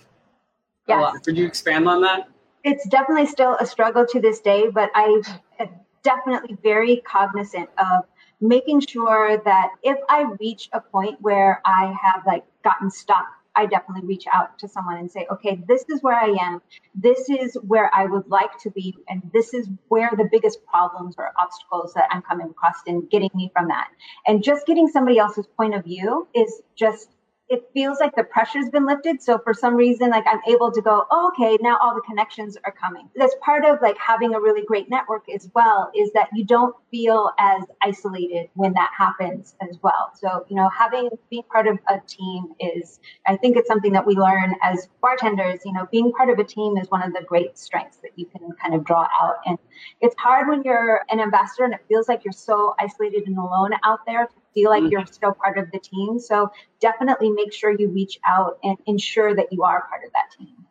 Yes. could you expand on that? It's definitely still a struggle to this day but i am definitely very cognizant of making sure that if i reach a point where i have like gotten stuck I definitely reach out to someone and say, okay, this is where I am. This is where I would like to be. And this is where the biggest problems or obstacles that I'm coming across in getting me from that. And just getting somebody else's point of view is just it feels like the pressure's been lifted. So for some reason, like I'm able to go, oh, okay, now all the connections are coming. That's part of like having a really great network as well, is that you don't feel as isolated when that happens as well. So, you know, having being part of a team is, I think it's something that we learn as bartenders, you know, being part of a team is one of the great strengths that you can kind of draw out. And it's hard when you're an ambassador and it feels like you're so isolated and alone out there to feel like mm-hmm. you're still part of the team. So definitely make sure you reach out and ensure that you are part of that team.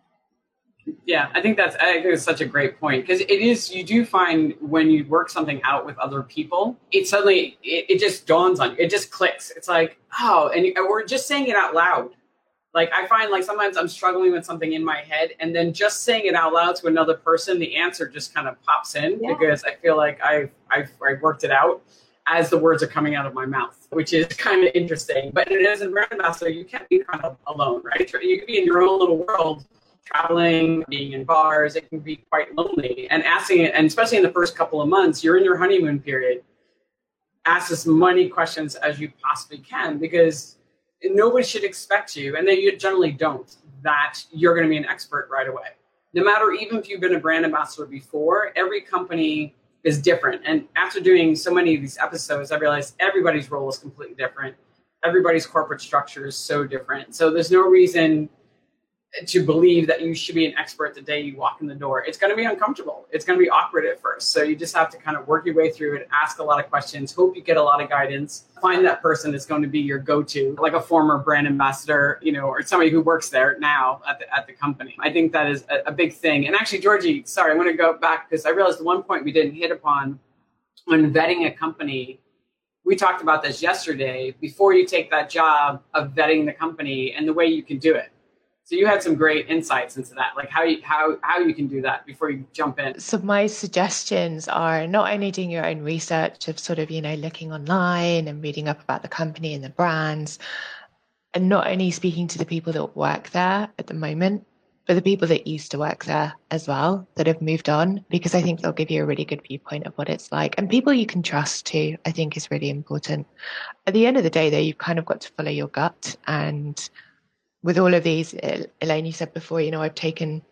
Yeah, I think that's I think it's such a great point because it is you do find when you work something out with other people, it suddenly it, it just dawns on you. It just clicks. It's like oh, and we're just saying it out loud. Like I find like sometimes I'm struggling with something in my head, and then just saying it out loud to another person, the answer just kind of pops in yeah. because I feel like I've I've, I've worked it out as the words are coming out of my mouth, which is kind of interesting. But as a brand ambassador, you can't be kind of alone, right? You can be in your own little world, traveling, being in bars. It can be quite lonely. And asking, and especially in the first couple of months, you're in your honeymoon period. Ask as many questions as you possibly can because nobody should expect you, and they generally don't, that you're going to be an expert right away. No matter even if you've been a brand ambassador before, every company is different. And after doing so many of these episodes, I realized everybody's role is completely different. Everybody's corporate structure is so different. So there's no reason to believe that you should be an expert the day you walk in the door. It's going to be uncomfortable. It's going to be awkward at first. So you just have to kind of work your way through it, ask a lot of questions, hope you get a lot of guidance, find that person that's going to be your go-to, like a former brand ambassador, you know, or somebody who works there now at the, at the company. I think that is a, a big thing. And actually, Georgie, sorry, I'm going to go back because I realized the one point we didn't hit upon when vetting a company we talked about this yesterday before you take that job of vetting the company and the way you can do it so you had some great insights into that, like how you how how you can do that before you jump in. So my suggestions are not only doing your own research of sort of you know looking online and reading up about the company and the brands, and not only speaking to the people that work there at the moment, but the people that used to work there as well that have moved on, because I think they'll give you a really good viewpoint of what it's like. And people you can trust too, I think is really important. At the end of the day, though, you've kind of got to follow your gut and with all of these, Elayne, you said before, you know, I've taken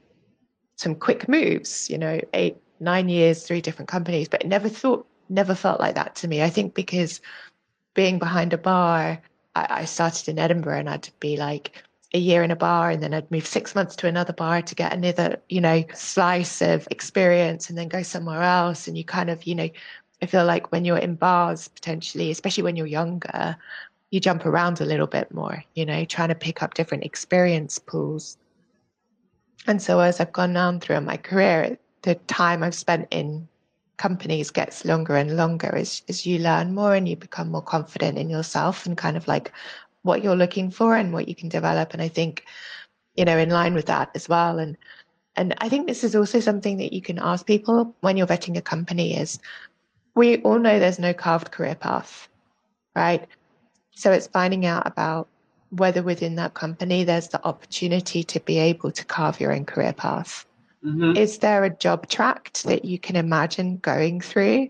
some quick moves, you know, eight, nine years, three different companies, but never thought, never felt like that to me. I think because being behind a bar, I, I started in Edinburgh and I'd be like a year in a bar and then I'd move six months to another bar to get another, you know, slice of experience and then go somewhere else. And you kind of, you know, I feel like when you're in bars potentially, especially when you're younger, you jump around a little bit more, you know, trying to pick up different experience pools. And so as I've gone on through my career, the time I've spent in companies gets longer and longer as, as you learn more and you become more confident in yourself and kind of like what you're looking for and what you can develop. And I think, you know, in line with that as well. And and I think this is also something that you can ask people when you're vetting a company is we all know there's no carved career path, right? So it's finding out about whether within that company there's the opportunity to be able to carve your own career path. Mm-hmm. Is there a job tract that you can imagine going through?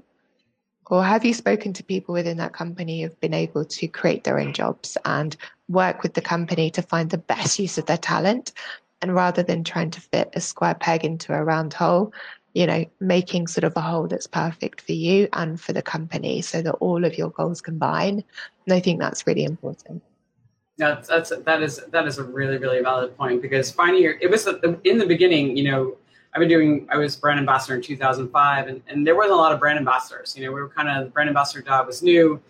Or have you spoken to people within that company who've been able to create their own jobs and work with the company to find the best use of their talent? And rather than trying to fit a square peg into a round hole, you know, making sort of a whole that's perfect for you and for the company so that all of your goals combine. And I think that's really important. Yeah, that's that is that is a really really valid point because finding your it was in the beginning, you know, I've been doing I was brand ambassador in 2005 and, and there wasn't a lot of brand ambassadors. You know, we were kind of the brand ambassador job was new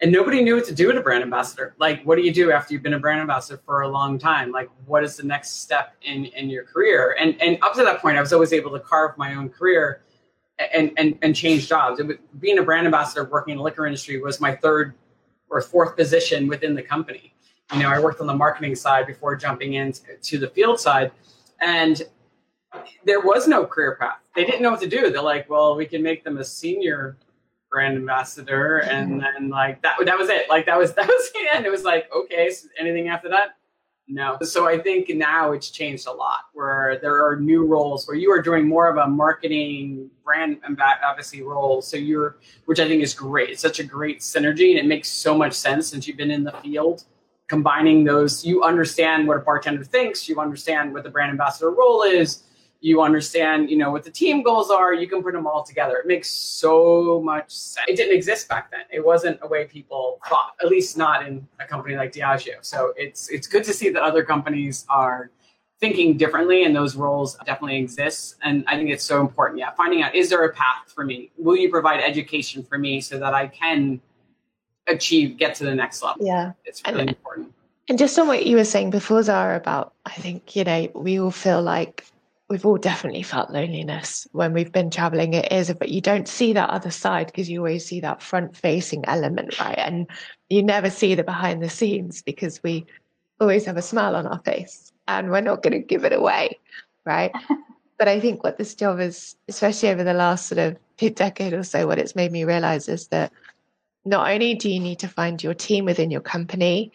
and nobody knew what to do with a brand ambassador. Like, what do you do after you've been a brand ambassador for a long time? Like, what is the next step in in your career? And and up to that point, I was always able to carve my own career and and and change jobs. Was, being a brand ambassador, working in the liquor industry, was my third or fourth position within the company. You know, I worked on the marketing side before jumping into the field side, and there was no career path. They didn't know what to do. They're like, well, we can make them a senior brand ambassador, and mm-hmm. then like that that was it. Like that was that was the end. It was like okay, so anything after that? No. So I think now it's changed a lot where there are new roles where you are doing more of a marketing brand obviously role. So you're, which I think is great. It's such a great synergy and it makes so much sense since you've been in the field. Combining those, you understand what a bartender thinks, you understand what the brand ambassador role is, you understand, you know, what the team goals are, you can put them all together. It makes so much sense. It didn't exist back then. It wasn't a way people thought, at least not in a company like Diageo. So it's it's good to see that other companies are thinking differently and those roles definitely exist. And I think it's so important. Yeah. Finding out is there a path for me? Will you provide education for me so that I can achieve, get to the next level? Yeah. It's really and, important. And just on what you were saying before, Zahra, about I think, you know, we all feel like we've all definitely felt loneliness when we've been traveling. It is but you don't see that other side because you always see that front facing element right? And you never see the behind the scenes because we always have a smile on our face and we're not going to give it away right? But i think what this job is especially over the last sort of decade or so what it's made me realize is that not only do you need to find your team within your company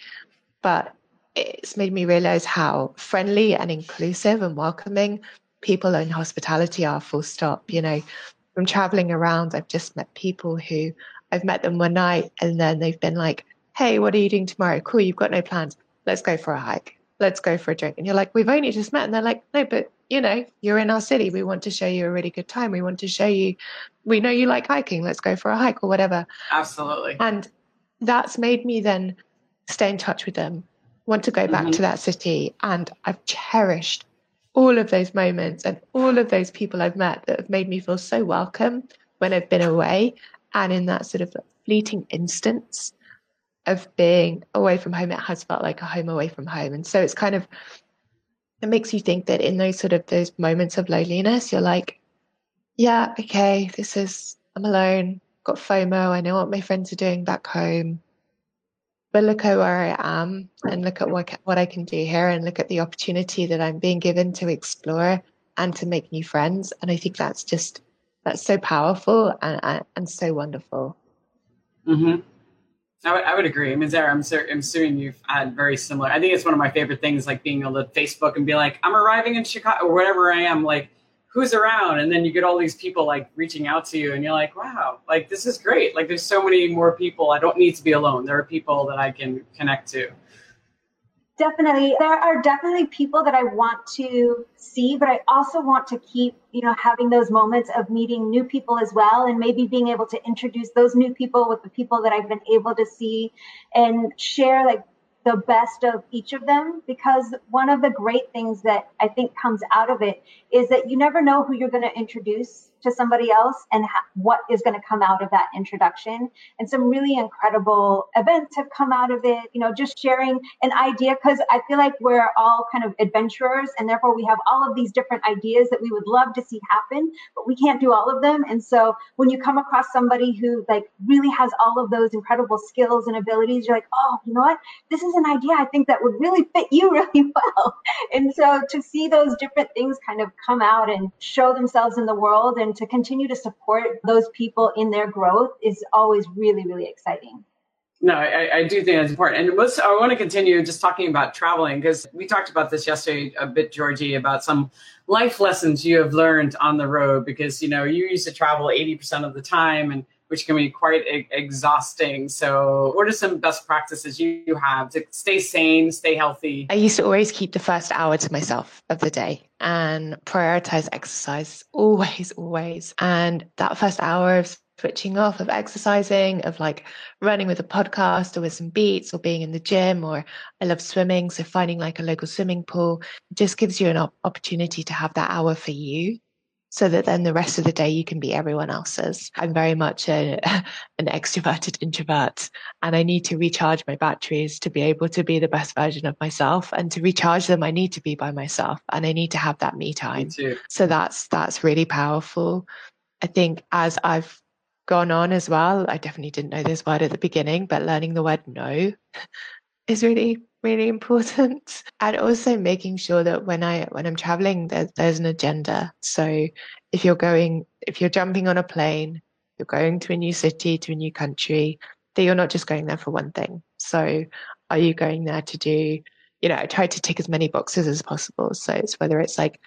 but it's made me realize how friendly and inclusive and welcoming people in hospitality are full stop you know. From traveling around i've just met people who i've met them one night and then they've been like hey what are you doing tomorrow? Cool you've got no plans. Let's go for a hike. Let's go for a drink. And you're like we've only just met. And they're like no but you know you're in our city. We want to show you a really good time. We want to show you we know you like hiking. Let's go for a hike or whatever. Absolutely. And that's made me then stay in touch with them want to go back mm-hmm. to that city. And i've cherished all of those moments and all of those people I've met that have made me feel so welcome when I've been away. And in that sort of fleeting instance of being away from home, it has felt like a home away from home. And so it's kind of, it makes you think that in those sort of those moments of loneliness, you're like, yeah, okay, this is, I'm alone, got FOMO, I know what my friends are doing back home but look at where I am and look at what, what I can do here and look at the opportunity that I'm being given to explore and to make new friends. And I think that's just, that's so powerful and, and so wonderful. Mm-hmm. I would, I would agree. I mean, Zahra, I'm, I'm assuming you've had very similar. I think it's one of my favorite things, like being able to Facebook and be like, I'm arriving in Chicago or whatever I am. Like, who's around? And then you get all these people like reaching out to you and you're like wow like this is great. Like there's so many more people. I don't need to be alone. There are people that i can connect to. Definitely. There are definitely people that i want to see but i also want to keep you know having those moments of meeting new people as well and maybe being able to introduce those new people with the people that i've been able to see and share like the best of each of them because one of the great things that I think comes out of it is that you never know who you're going to introduce to somebody else and ha- what is going to come out of that introduction. And some really incredible events have come out of it, you know, just sharing an idea because I feel like we're all kind of adventurers and therefore we have all of these different ideas that we would love to see happen, but we can't do all of them. And so when you come across somebody who like really has all of those incredible skills and abilities, you're like, oh, you know what? This is an idea I think that would really fit you really well. And so to see those different things kind of come out and show themselves in the world and to continue to support those people in their growth is always really, really exciting. No, I, I, do think that's important. And let's, I want to continue just talking about traveling because we talked about this yesterday a bit, Georgie, about some life lessons you have learned on the road because, you know, you used to travel 80% of the time and which can be quite e- exhausting. So, what are some best practices you have to stay sane, stay healthy? I used to always keep the first hour to myself of the day and prioritize exercise always, always. And that first hour of switching off of exercising, of like running with a podcast or with some beats or being in the gym, or I love swimming. So finding like a local swimming pool just gives you an op- opportunity to have that hour for you so that then the rest of the day you can be everyone else's. I'm very much a, an extroverted introvert and I need to recharge my batteries to be able to be the best version of myself and to recharge them I need to be by myself and I need to have that me time. Me so that's that's really powerful. I think as I've gone on as well, I definitely didn't know this word at the beginning, but learning the word no is really really important. And also making sure that when i when i'm traveling there's, there's an agenda. So if you're going if you're jumping on a plane you're going to a new city to a new country that you're not just going there for one thing. So are you going there to do you know, I try to tick as many boxes as possible. So it's whether it's like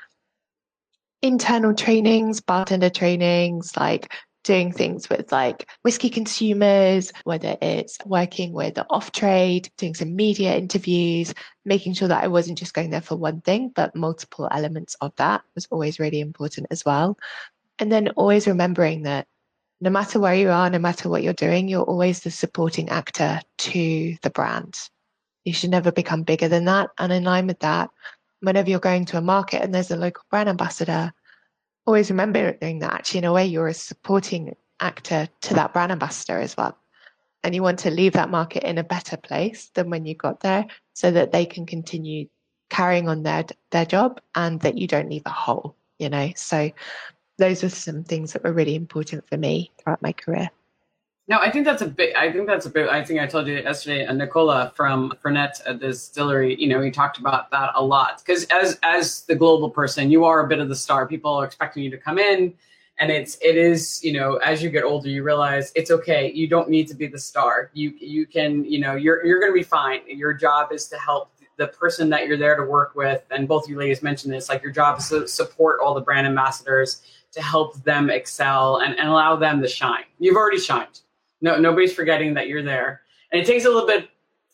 internal trainings, bartender trainings, like doing things with like whiskey consumers, whether it's working with the off trade, doing some media interviews, making sure that I wasn't just going there for one thing, but multiple elements of that was always really important as well. And then always remembering that no matter where you are, no matter what you're doing, you're always the supporting actor to the brand. You should never become bigger than that. And in line with that, whenever you're going to a market and there's a local brand ambassador, always remember doing that actually, in a way, you're a supporting actor to that brand ambassador as well. And you want to leave that market in a better place than when you got there so that they can continue carrying on their their job and that you don't leave a hole, you know. So those are some things that were really important for me throughout my career. No, I think that's a big. I think that's a big. I think I told you yesterday. Uh, Nicola from Fernet at the distillery. You know, he talked about that a lot because as as the global person, you are a bit of the star. People are expecting you to come in, and it's it is. You know, as you get older, you realize it's okay. You don't need to be the star. You you can. You know, you're you're going to be fine. Your job is to help the person that you're there to work with. And both you ladies mentioned this. Like your job is to support all the brand ambassadors to help them excel and, and allow them to shine. You've already shined. No, nobody's forgetting that you're there. And it takes a little bit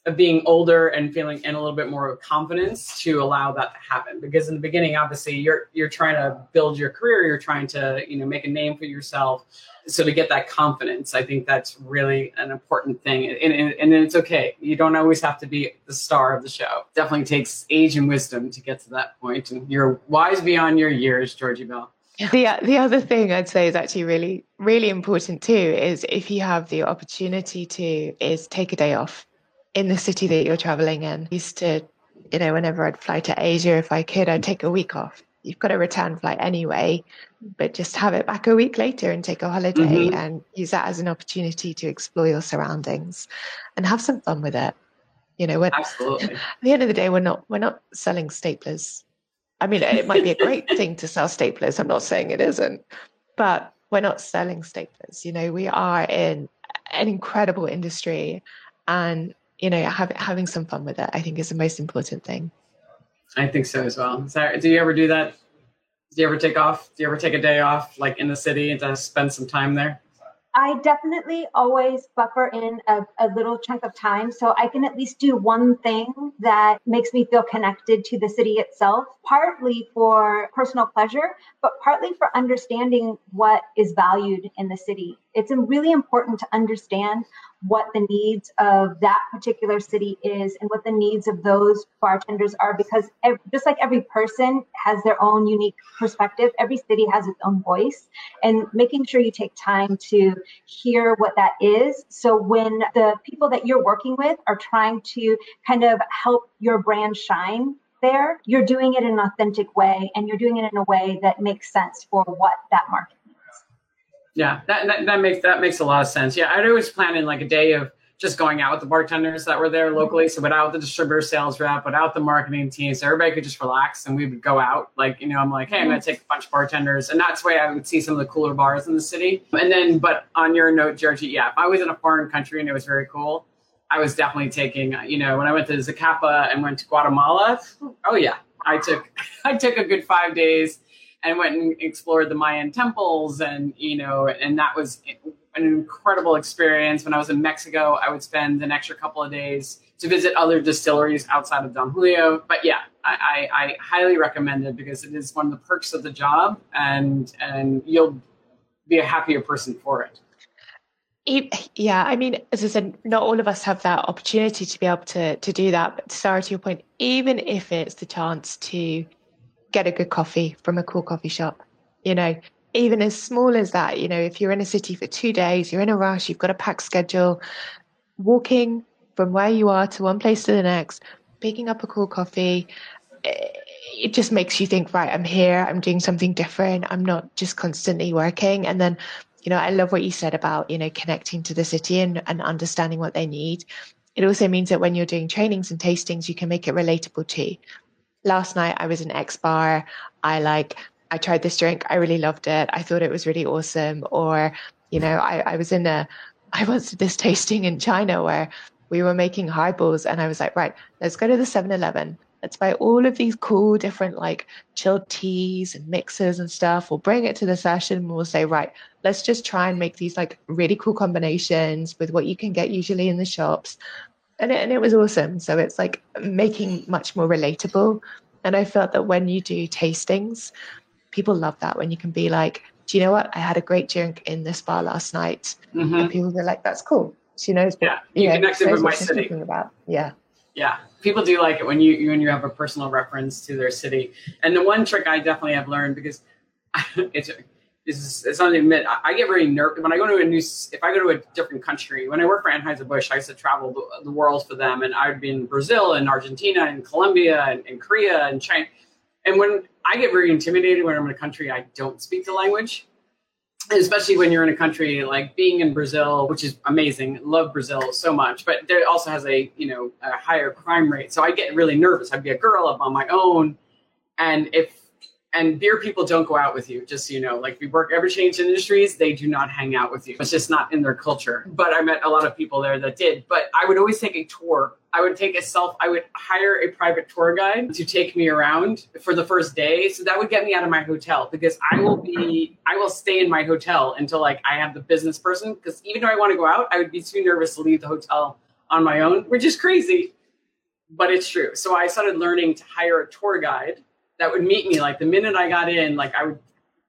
of being older and feeling and a little bit more confidence to allow that to happen. Because in the beginning, obviously, you're you're trying to build your career, you're trying to you know make a name for yourself. So to get that confidence, I think that's really an important thing. And, and, and it's okay. You don't always have to be the star of the show. Definitely takes age and wisdom to get to that point. And you're wise beyond your years, Georgie Bell. The the other thing I'd say is actually really really important too is if you have the opportunity to is take a day off in the city that you're traveling in. I used to, you know, whenever I'd fly to Asia, if I could, I'd take a week off. You've got a return flight anyway, but just have it back a week later and take a holiday mm-hmm. and use that as an opportunity to explore your surroundings and have some fun with it. You know, at the end of the day, we're not we're not selling staplers I mean, it might be a great thing to sell staplers. I'm not saying it isn't, but we're not selling staplers. You know, we are in an incredible industry, and you know, have, having some fun with it, I think, is the most important thing. I think so as well. Zahra, do you ever do that? Do you ever take off? Do you ever take a day off, like in the city, and spend some time there? I definitely always buffer in a, a, little chunk of time so I can at least do one thing that makes me feel connected to the city itself, partly for personal pleasure, but partly for understanding what is valued in the city. It's really important to understand what the needs of that particular city is and what the needs of those bartenders are because every, just like every person has their own unique perspective every city has its own voice and making sure you take time to hear what that is. So when the people that you're working with are trying to kind of help your brand shine there you're doing it in an authentic way and you're doing it in a way that makes sense for what that market yeah, that, that, that makes that makes a lot of sense. Yeah, I'd always plan in like a day of just going out with the bartenders that were there mm-hmm. locally. So without the distributor sales rep, without the marketing team, so everybody could just relax and we would go out. Like, you know, I'm like, hey, I'm gonna mm-hmm. take a bunch of bartenders. And that's the way I would see some of the cooler bars in the city. And then but on your note, Georgie, yeah, if I was in a foreign country and it was very cool, I was definitely taking, uh, you know, when I went to Zacapa and went to Guatemala, oh yeah, I took I took a good five days and went and explored the Mayan temples, and you know, and that was an incredible experience. When I was in Mexico, I would spend an extra couple of days to visit other distilleries outside of Don Julio. But yeah, I, I, I highly recommend it because it is one of the perks of the job, and and you'll be a happier person for it. Yeah, I mean, as I said, not all of us have that opportunity to be able to to do that. But Zahra, to your point, even if it's the chance to get a good coffee from a cool coffee shop. You know, even as small as that, you know, if you're in a city for two days, you're in a rush, you've got a packed schedule, walking from where you are to one place to the next, picking up a cool coffee, eh, it just makes you think, right, I'm here, I'm doing something different, I'm not just constantly working. And then, you know, I love what you said about, you know, connecting to the city and, and understanding what they need. It also means that when you're doing trainings and tastings, you can make it relatable too last night I was in X bar. I like, I tried this drink. I really loved it. I thought it was really awesome. Or, you know, I, I was in a, I was this tasting in China where we were making highballs and I was like, right, let's go to the 7 Eleven. Let's buy all of these cool different like chilled teas and mixers and stuff. We'll bring it to the session and we'll say, right, let's just try and make these like really cool combinations with what you can get usually in the shops. And it, and it was awesome. So it's like making much more relatable. And I felt that when you do tastings, people love that when you can be like, do you know what? I had a great drink in this bar last night. Mm-hmm. And people be like, that's cool. She knows. Yeah, you, you know, connected with my city. About. Yeah. Yeah, people do like it when you when you have a personal reference to their city. And the one trick I definitely have learned because it's it's, it's not admit I, get very nervous when I go to a new if I go to a different country. When I work for Anheuser Busch, I used to travel the, the, world for them, and I'd be in Brazil and Argentina and Colombia and, and Korea and China. And when I get very intimidated when I'm in a country I don't speak the language, especially when you're in a country like being in Brazil, which is amazing. Love Brazil so much, but there also has a you know a higher crime rate. So I get really nervous. I'd be a girl up on my own, and if and beer people don't go out with you, just so you know. Like we work ever change industries, they do not hang out with you. It's just not in their culture. But I met a lot of people there that did. But I would always take a tour. I would take a self, I would hire a private tour guide to take me around for the first day. So that would get me out of my hotel because I will be, I will stay in my hotel until like I have the business person. Because even though I want to go out, I would be too nervous to leave the hotel on my own, which is crazy, but it's true. So I started learning to hire a tour guide that would meet me. Like the minute I got in, like I would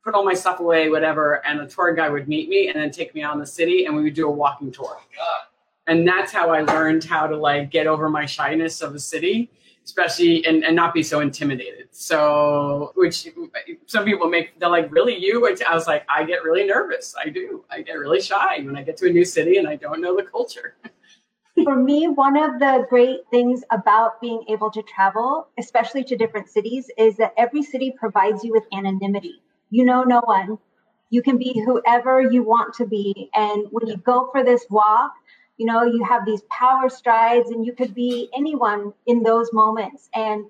put all my stuff away, whatever, and a tour guide would meet me and then take me out in the city and we would do a walking tour. And that's how I learned how to like get over my shyness of a city, especially and, and not be so intimidated. So, which some people make, they're like, really you? I was like, I get really nervous. I do. I get really shy when I get to a new city and I don't know the culture. for me, one of the great things about being able to travel, especially to different cities, is that every city provides you with anonymity. You know no one. You can be whoever you want to be. And when you go for this walk, you know, you have these power strides and you could be anyone in those moments. And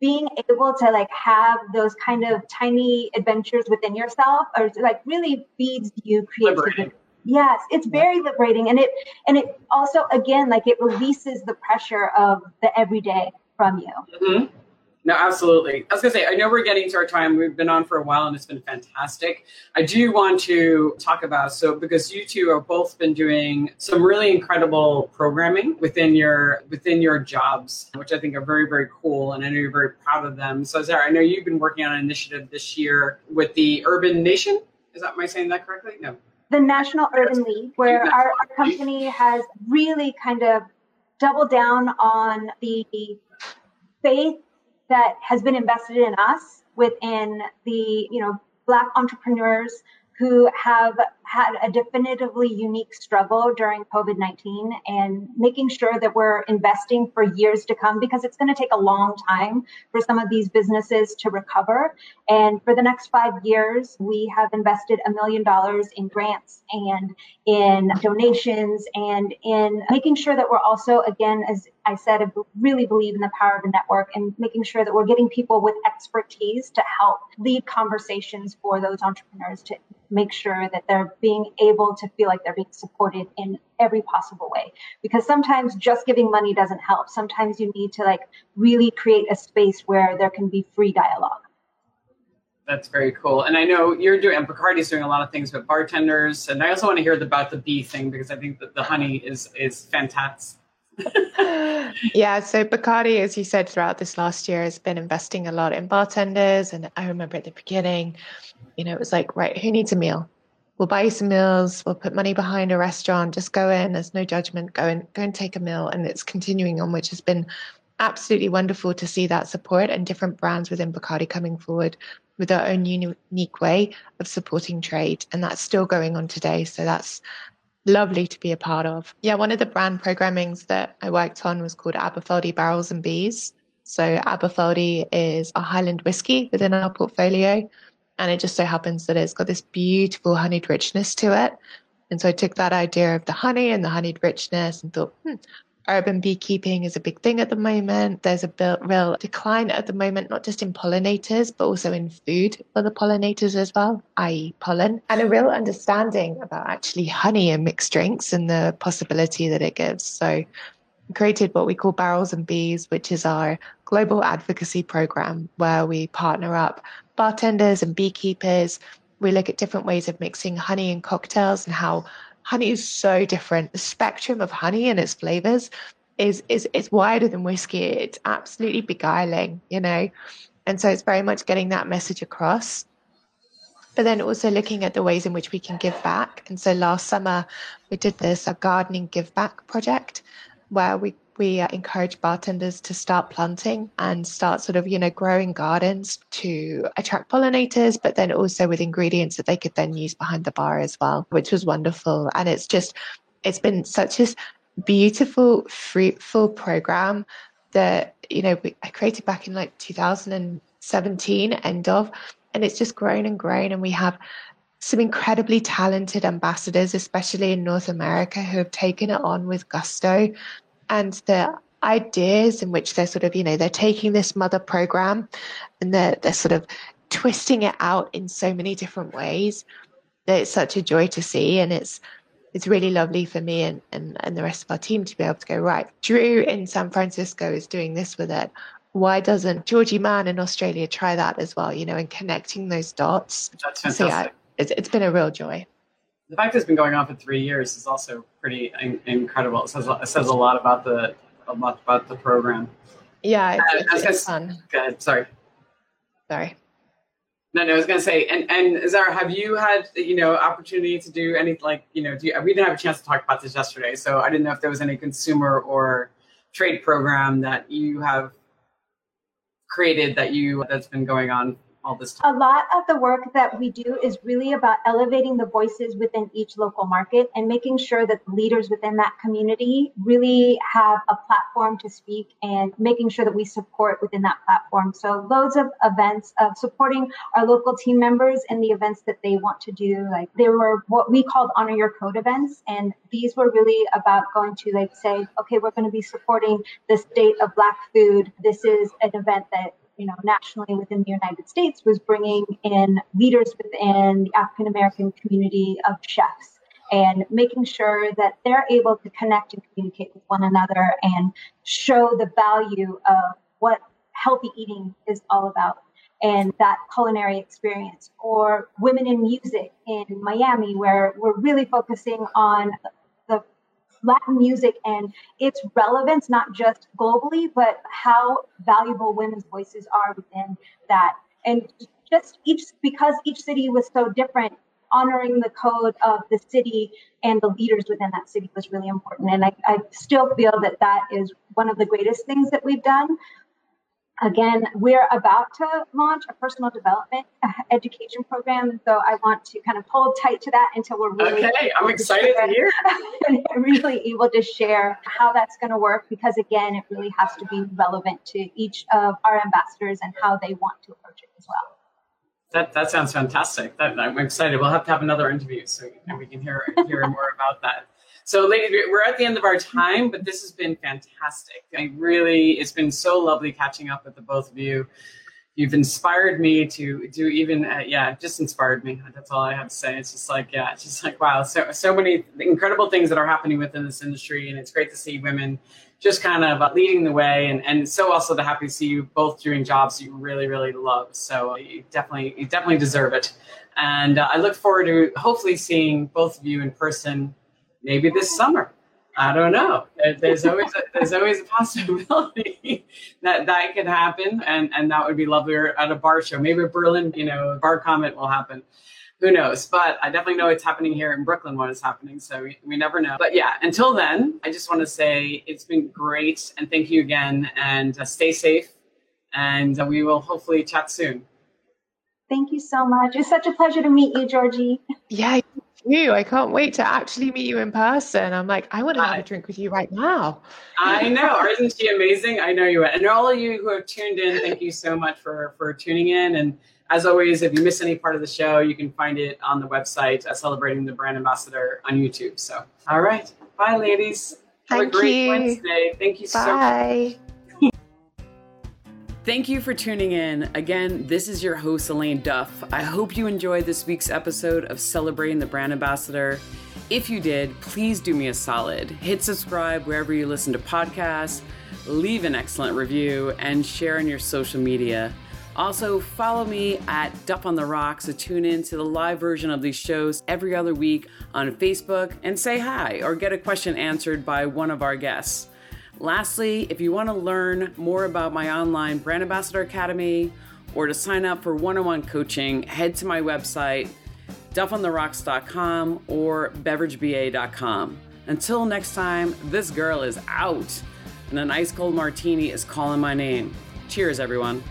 being able to like have those kind of tiny adventures within yourself or like really feeds you creativity. Yes, it's very liberating, and it and it also again like it releases the pressure of the everyday from you. Mm-hmm. No, absolutely. I was gonna say, I know we're getting to our time. We've been on for a while, and it's been fantastic. I do want to talk about so because you two have both been doing some really incredible programming within your within your jobs, which I think are very very cool, and I know you're very proud of them. So, Zahra, I know you've been working on an initiative this year with the Urban Nation. Is that am I saying that correctly? No the National Urban League, where our, our company has really kind of doubled down on the faith that has been invested in us within the you know black entrepreneurs who have had a definitively unique struggle during COVID 19 and making sure that we're investing for years to come because it's going to take a long time for some of these businesses to recover. And for the next five years, we have invested a million dollars in grants and in donations and in making sure that we're also, again, as I said, I really believe in the power of a network and making sure that we're getting people with expertise to help lead conversations for those entrepreneurs to make sure that they're being able to feel like they're being supported in every possible way because sometimes just giving money doesn't help sometimes you need to like really create a space where there can be free dialogue that's very cool. And I know you're doing, and Bacardi's doing a lot of things with bartenders. And I also want to hear about the bee thing because I think that the honey is is fantastic. yeah, so Bacardi, as you said, throughout this last year has been investing a lot in bartenders. And I remember at the beginning, you know, it was like, right, who needs a meal? we'll buy you some meals, we'll put money behind a restaurant, just go in, there's no judgment, go and go and take a meal. And it's continuing on, which has been absolutely wonderful to see that support and different brands within Bacardi coming forward with their own unique way of supporting trade. And that's still going on today. So that's lovely to be a part of. Yeah, one of the brand programmings that I worked on was called Aberfeldy Barrels and Bees. So Aberfeldy is a Highland whiskey within our portfolio. And it just so happens that it's got this beautiful honeyed richness to it. And so I took that idea of the honey and the honeyed richness and thought, hmm, urban beekeeping is a big thing at the moment. There's a real decline at the moment, not just in pollinators, but also in food for the pollinators as well, i.e., pollen, and a real understanding about actually honey and mixed drinks and the possibility that it gives. So created what we call Barrels and Bees, which is our global advocacy program where we partner up bartenders and beekeepers. We look at different ways of mixing honey in cocktails and how honey is so different. The spectrum of honey and its flavors is is is wider than whiskey. It's absolutely beguiling, you know. And so it's very much getting that message across. But then also looking at the ways in which we can give back. And so last summer we did this a gardening give back project where we we uh, encourage bartenders to start planting and start sort of you know growing gardens to attract pollinators but then also with ingredients that they could then use behind the bar as well which was wonderful. And it's just it's been such a beautiful fruitful program that you know we, i created back in like 2017 end of and it's just grown and grown. And we have some incredibly talented ambassadors, especially in North America, who have taken it on with gusto and the ideas in which they're sort of, you know, they're taking this mother program and they're, they're sort of twisting it out in so many different ways that it's such a joy to see. And it's, it's really lovely for me and, and, and the rest of our team to be able to go, right, Drew in San Francisco is doing this with it. Why doesn't Georgie Mann in Australia try that as well, you know, and connecting those dots? That's fantastic. So yeah, it's, it's been a real joy the fact that it's been going on for three years is also pretty in- incredible. It says it says a lot about the a lot about the program. Yeah, it's, it's, it's fun. Go ahead. Sorry. Sorry. No, no, I was gonna say, and and Zahra, have you had you know opportunity to do any like you know? Do you, we didn't have a chance to talk about this yesterday, so I didn't know if there was any consumer or trade program that you have created that you that's been going on all this time? A lot of the work that we do is really about elevating the voices within each local market and making sure that leaders within that community really have a platform to speak and making sure that we support within that platform. So loads of events of supporting our local team members and the events that they want to do. Like there were what we called honor your code events. And these were really about going to like say, okay, we're going to be supporting the state of black food. This is an event that you know, nationally within the United States was bringing in leaders within the African American community of chefs and making sure that they're able to connect and communicate with one another and show the value of what healthy eating is all about. And that culinary experience or women in music in Miami where we're really focusing on Latin music and its relevance, not just globally, but how valuable women's voices are within that. And just each, because each city was so different, honoring the code of the city and the leaders within that city was really important. And I, I still feel that that is one of the greatest things that we've done Again, we're about to launch a personal development uh, education program. So I want to kind of hold tight to that until we're really okay. I'm excited to, to hear really able to share how that's going to work because again, it really has to be relevant to each of our ambassadors and how they want to approach it as well. That, that sounds fantastic. That, I'm excited. We'll have to have another interview so we can hear hear more about that. So, ladies, we're at the end of our time, but this has been fantastic. I really, it's been so lovely catching up with the both of you. You've inspired me to do even, uh, yeah, just inspired me. That's all I have to say. It's just like, yeah, it's just like, wow, so so many incredible things that are happening within this industry, and it's great to see women just kind of leading the way, and and so also to happy to see you both doing jobs you really really love. So you definitely you definitely deserve it, and uh, I look forward to hopefully seeing both of you in person maybe this summer. I don't know. There's always a, there's always a possibility that that could happen, and and that would be lovely at a bar show. Maybe Berlin, you know, Bar Convent will happen. Who knows? But I definitely know it's happening here in Brooklyn when it's happening. So we, we never know. But yeah, until then, I just want to say it's been great, and thank you again, and uh, stay safe, and uh, we will hopefully chat soon. Thank you so much. It's such a pleasure to meet you, Georgie. Yeah, you. I can't wait to actually meet you in person. I'm like, I want to have a drink with you right now. I know. Isn't she amazing? I know you. are. And all of you who have tuned in, thank you so much for for tuning in. And as always, if you miss any part of the show, you can find it on the website, uh, Celebrating the Brand Ambassador on YouTube. So, all right. Bye, ladies. Have Thank a great you. Wednesday. Thank you Bye. so much. Thank you for tuning in. Again, this is your host, Elayne Duff. I hope you enjoyed this week's episode of Celebrating the Brand Ambassador. If you did, please do me a solid. Hit subscribe wherever you listen to podcasts, leave an excellent review, and share on your social media. Also, follow me at Duff on the Rocks to tune in to the live version of these shows every other week on Facebook and say hi or get a question answered by one of our guests. Lastly, if you want to learn more about my online Brand Ambassador Academy or to sign up for one on one coaching, head to my website, duffontherocks.com or beverageba.com. Until next time, this girl is out and an ice cold martini is calling my name. Cheers, everyone.